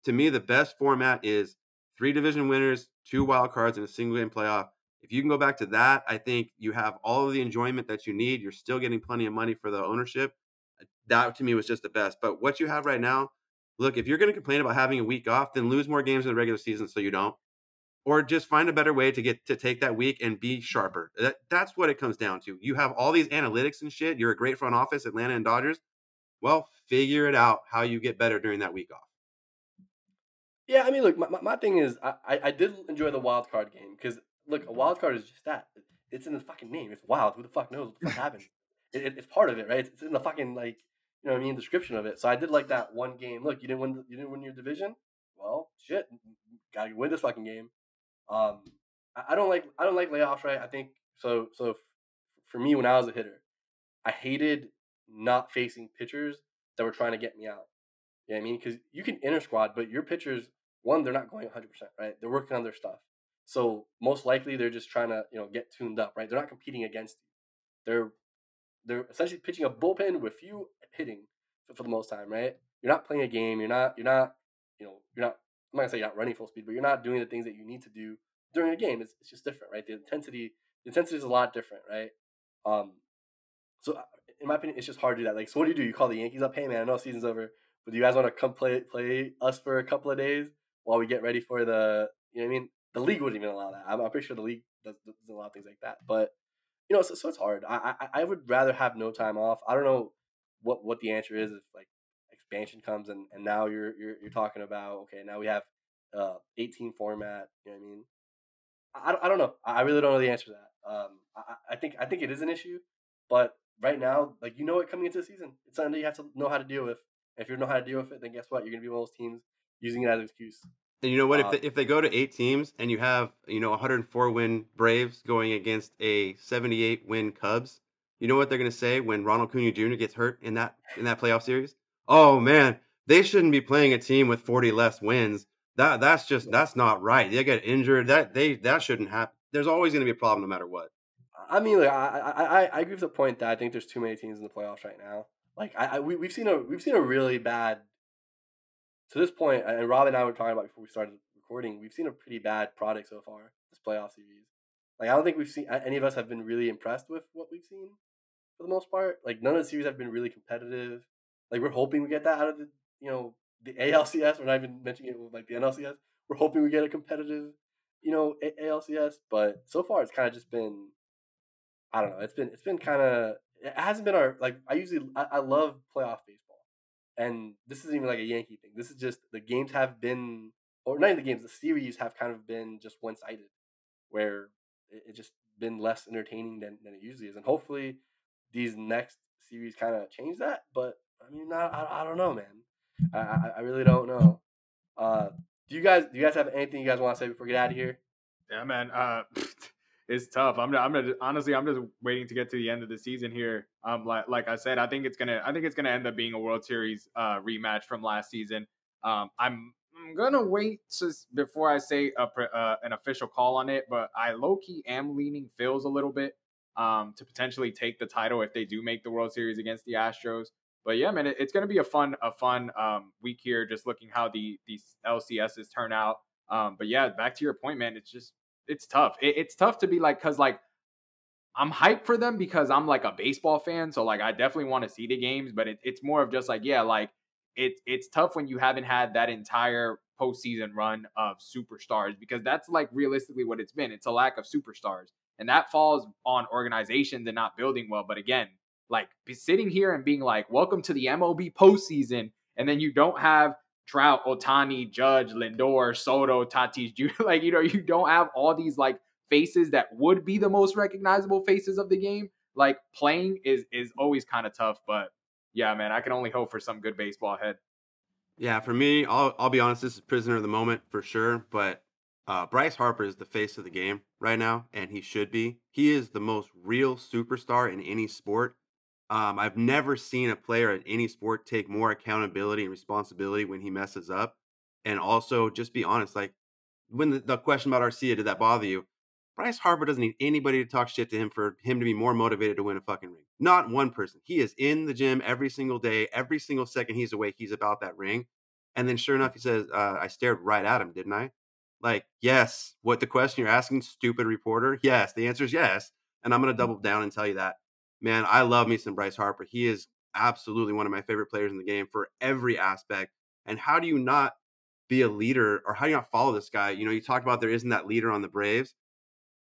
To me, the best format is three division winners, two wild cards, and a single game playoff. If you can go back to that, I think you have all of the enjoyment that you need. You're still getting plenty of money for the ownership. Uh, that to me was just the best. But what you have right now, look, if you're going to complain about having a week off, then lose more games in the regular season so you don't. Or just find a better way to get to take that week and be sharper. Uh, that, that's what it comes down to. You have all these analytics and shit. You're a great front office, Atlanta and Dodgers. Well, figure it out how you get better during that week off. Yeah, I mean, look, my, my, my thing is, I, I, I did enjoy the wild card game because, look, a wild card is just that. It's in the fucking name. It's wild. Who the fuck knows what the fuck [laughs] happens? It, it, it's part of it, right? It's, it's in the fucking like, you know what I mean, description of it. So I did like that one game. Look, you didn't win. The, you didn't win your division. Well, shit, gotta win this fucking game. Um, I, I don't like I don't like layoffs, right? I think so. So f- for me, when I was a hitter, I hated not facing pitchers that were trying to get me out. You know what I mean? Because you can inter squad, but your pitchers, one, they're not going 100%, right? They're working on their stuff. So most likely they're just trying to, you know, get tuned up, right? They're not competing against you. They're they're essentially pitching a bullpen with you hitting for, for the most time, right? You're not playing a game. You're not you're not, you know, you're not I'm not gonna say you're not running full speed, but you're not doing the things that you need to do during a game. It's, it's just different, right? The intensity the intensity is a lot different, right? Um, so uh, in my opinion, it's just hard to do that. Like, so what do you do? You call the Yankees up? Hey, man, I know season's over, but do you guys want to come play play us for a couple of days while we get ready for the? You know what I mean? The league wouldn't even allow that. I'm, I'm pretty sure the league does, doesn't allow things like that. But you know, so, so it's hard. I, I I would rather have no time off. I don't know what what the answer is if like expansion comes and, and now you're you're you're talking about okay now we have uh 18 format. You know what I mean? I, I don't know. I really don't know the answer to that. Um, I, I think I think it is an issue, but right now, like you know it coming into the season, it's something that you have to know how to deal with. If you know how to deal with it, then guess what? You're gonna be one of those teams using it as an excuse. And you know what? Um, if they, if they go to eight teams and you have you know 104 win Braves going against a 78 win Cubs, you know what they're gonna say when Ronald Acuna Jr. gets hurt in that in that playoff series? Oh man, they shouldn't be playing a team with 40 less wins. That that's just that's not right. They get injured. That they that shouldn't happen. There's always gonna be a problem no matter what. I mean, like I, I, I, I agree with the point that I think there's too many teams in the playoffs right now. Like I, I we, we've seen a we've seen a really bad. To this point, and Rob and I were talking about before we started recording, we've seen a pretty bad product so far this playoff series. Like I don't think we've seen any of us have been really impressed with what we've seen for the most part. Like none of the series have been really competitive. Like we're hoping we get that out of the you know the [laughs] ALCS. We're not even mentioning it with like the NLCS. We're hoping we get a competitive you know A- ALCS, but so far it's kind of just been I don't know. It's been it's been kind of it hasn't been our like I usually I, I love playoff baseball, and this isn't even like a Yankee thing. This is just the games have been or not even the games. The series have kind of been just one sided, where it, it just been less entertaining than than it usually is, and hopefully these next series kind of change that. But I mean, not, I I don't know, man. I I, I really don't know. Uh, do you guys do you guys have anything you guys want to say before we get out of here? Yeah, man. Uh, [laughs] it's tough. I'm, I'm gonna, honestly, I'm just waiting to get to the end of the season here. Um, like, like I said, I think it's gonna, I think it's gonna end up being a World Series uh, rematch from last season. Um, I'm, I'm gonna wait before I say a, uh, an official call on it, but I low key am leaning Phils a little bit um, to potentially take the title if they do make the World Series against the Astros. But yeah, man, it, it's gonna be a fun, a fun um, week here. Just looking how the these LCSs turn out. Um, but yeah, back to your point, man. It's just it's tough. It, it's tough to be like, cause like I'm hyped for them because I'm like a baseball fan, so like I definitely want to see the games, but it, it's more of just like yeah, like it's it's tough when you haven't had that entire postseason run of superstars because that's like realistically what it's been. It's a lack of superstars, and that falls on organizations and not building well. But again, like sitting here and being like, "Welcome to the MLB postseason," and then you don't have Trout, Ohtani, Judge, Lindor, Soto, Tatis Jr. [laughs] like you know you don't have all these like faces that would be the most recognizable faces of the game, like playing is is always kind of tough. But yeah, man, I can only hope for some good baseball ahead. Yeah, for me, I'll I'll be honest. This is prisoner of the moment for sure. But uh, Bryce Harper is the face of the game right now, and he should be. He is the most real superstar in any sport. Um, I've never seen a player in any sport take more accountability and responsibility when he messes up, and also just be honest. Like when the, the question about Arcia, did that bother you? Bryce Harper doesn't need anybody to talk shit to him for him to be more motivated to win a fucking ring. Not one person. He is in the gym every single day, every single second he's awake, he's about that ring. And then sure enough, he says, uh, I stared right at him, didn't I? Like, yes. What the question you're asking, stupid reporter? Yes. The answer is yes. And I'm going to double down and tell you that. Man, I love me some Bryce Harper. He is absolutely one of my favorite players in the game for every aspect. And how do you not be a leader or how do you not follow this guy? You know, you talk about there isn't that leader on the Braves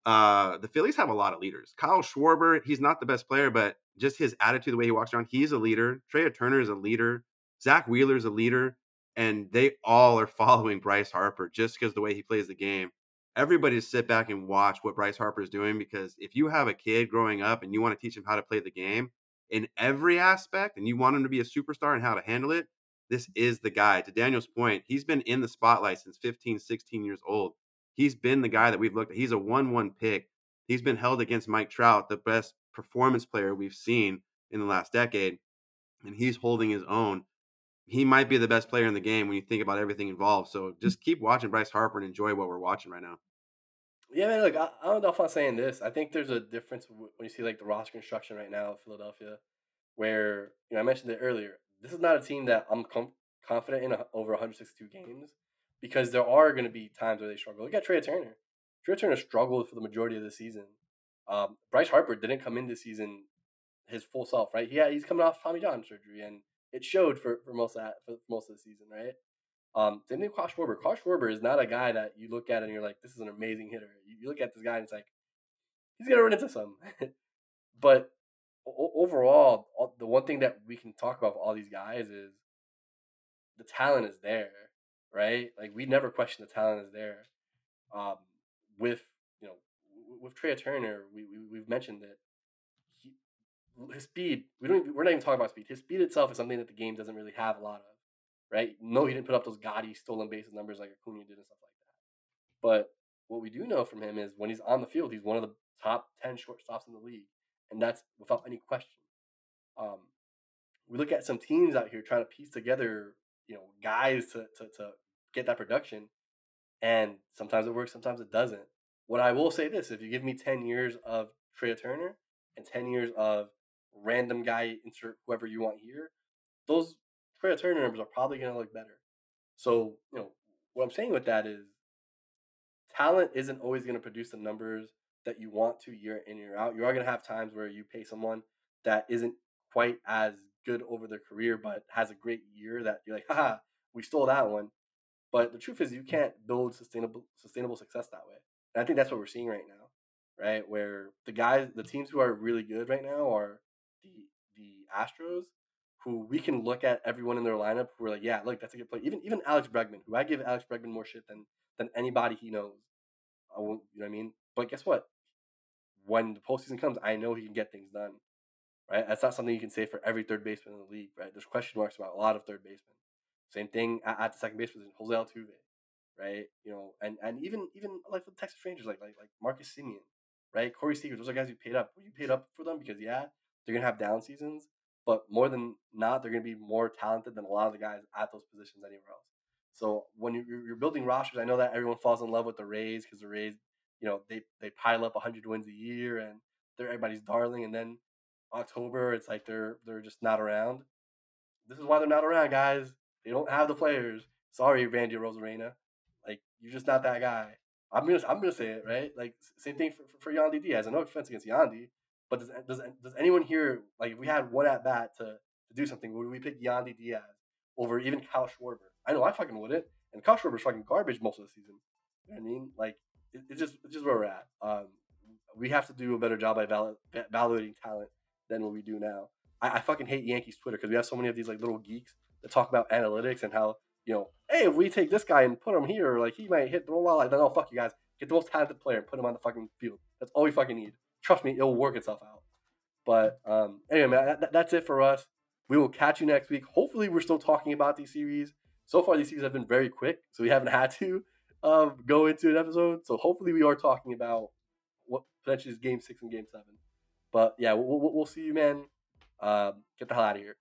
uh, the Phillies have a lot of leaders. Kyle Schwarber, he's not the best player, but just his attitude, the way he walks around, he's a leader. Trea Turner is a leader. Zack Wheeler is a leader. And they all are [laughs] following Bryce Harper just because the way he plays the game. Everybody to sit back and watch what Bryce Harper is doing because if you have a kid growing up and you want to teach him how to play the game in every aspect and you want him to be a superstar and how to handle it, this is the guy. To Daniel's point, he's been in the spotlight since 15, 16 years old. He's been the guy that we've looked at. He's a 1 1 pick. He's been held against Mike Trout, the best performance player we've seen in the last decade, and he's holding his own. He might be the best player in the game when you think about everything involved. So just keep watching Bryce Harper and enjoy what we're watching right now. Yeah, man. Look, I, I don't know if I'm saying this. I think there's a difference when you see like the roster construction right now in Philadelphia, where you know I mentioned it earlier. This is not a team that I'm com- confident in a, over 162 games because there are going to be times where they struggle. Look at Trea Turner. Trea Turner struggled for the majority of the season. Um, Bryce Harper didn't come in this season his full self, right? Yeah, he's coming off Tommy John surgery, and it showed for, for most of that, for most of the season, right? Um, same thing with Kyle Schwarber. Schwarber is not a guy that you look at and you're like, this is an amazing hitter. You, you look at this guy and it's like, he's gonna run into some. [laughs] but o- overall, the one thing that we can talk about with all these guys is the talent is there right? Like we never question the talent is there. Um, with you know, with Trea Turner, we, we we've mentioned he, his speed. We don't. We're not even talking about speed. His speed itself is something that the game doesn't really have a lot of, right? No, he didn't put up those gaudy stolen bases numbers like Acuna did and stuff like that. But what we do know from him is when he's on the field, he's one of the top ten shortstops in the league, and that's without any question. Um, we look at some teams out here trying to piece together you know guys to, to to get that production and sometimes it works sometimes it doesn't what i will say this if you give me 10 years of Trea Turner and 10 years of random guy insert whoever you want here those Trea Turner numbers are probably going to look better so you know what i'm saying with that is talent isn't always going to produce the numbers that you want to year in year out you are going to have times where you pay someone that isn't quite as good over their career, but has a great year that you're like, haha, we stole that one. But the truth is, you can't build sustainable sustainable success that way. And I think that's what we're seeing right now, right? Where the guys, the teams who are really good right now are the the Astros, who we can look at everyone in their lineup who are like, yeah, look, that's a good play. Even even Alex Bregman, who I give Alex Bregman more shit than than anybody he knows. I won't, you know what I mean? But guess what? When the postseason comes, I know he can get things done right? That's not something you can say for every third baseman in the league, right? There's question marks about a lot of third basemen. Same thing at, at the second base position, Jose Altuve, right? You know, and and even even like the Texas Rangers, like like like Marcus Semien, right? Corey Seager, those are guys you paid up. Were you paid up for them because yeah, they're gonna have down seasons, but more than not, they're gonna be more talented than a lot of the guys at those positions anywhere else. So when you're, you're building rosters, I know that everyone falls in love with the Rays because the Rays, you know, they they pile up 100 wins a year and they're everybody's darling, and then October, it's like they're they're just not around. This is why they're not around, guys. They don't have the players. Sorry, Randy Arozarena. Like you're just not that guy. I'm gonna I'm gonna say it right. Like same thing for for Yandy Diaz. I no offense against Yandy, But does does does anyone here like if we had one at bat to, to do something, would we pick Yandy Diaz over even Kyle Schwarber? I know I fucking wouldn't. And Kyle Schwarber's fucking garbage most of the season. You know what I mean? Like it, it's just it's just where we're at. Um, we have to do a better job by val- evaluating talent than what we do now. I, I fucking hate Yankees Twitter because we have so many of these like little geeks that talk about analytics and how you know, hey, if we take this guy and put him here, like he might hit the ball. Like, no, fuck you guys. Get the most talented player and put him on the fucking field. That's all we fucking need. Trust me, it'll work itself out. But um, anyway, man, that, that's it for us. We will catch you next week. Hopefully, we're still talking about these series. So far, these series have been very quick, so we haven't [laughs] had to um, go into an episode. So hopefully, we are talking about what potentially is Game Six and Game Seven. But yeah, we'll, we'll see you, man. Um, get the hell out of here.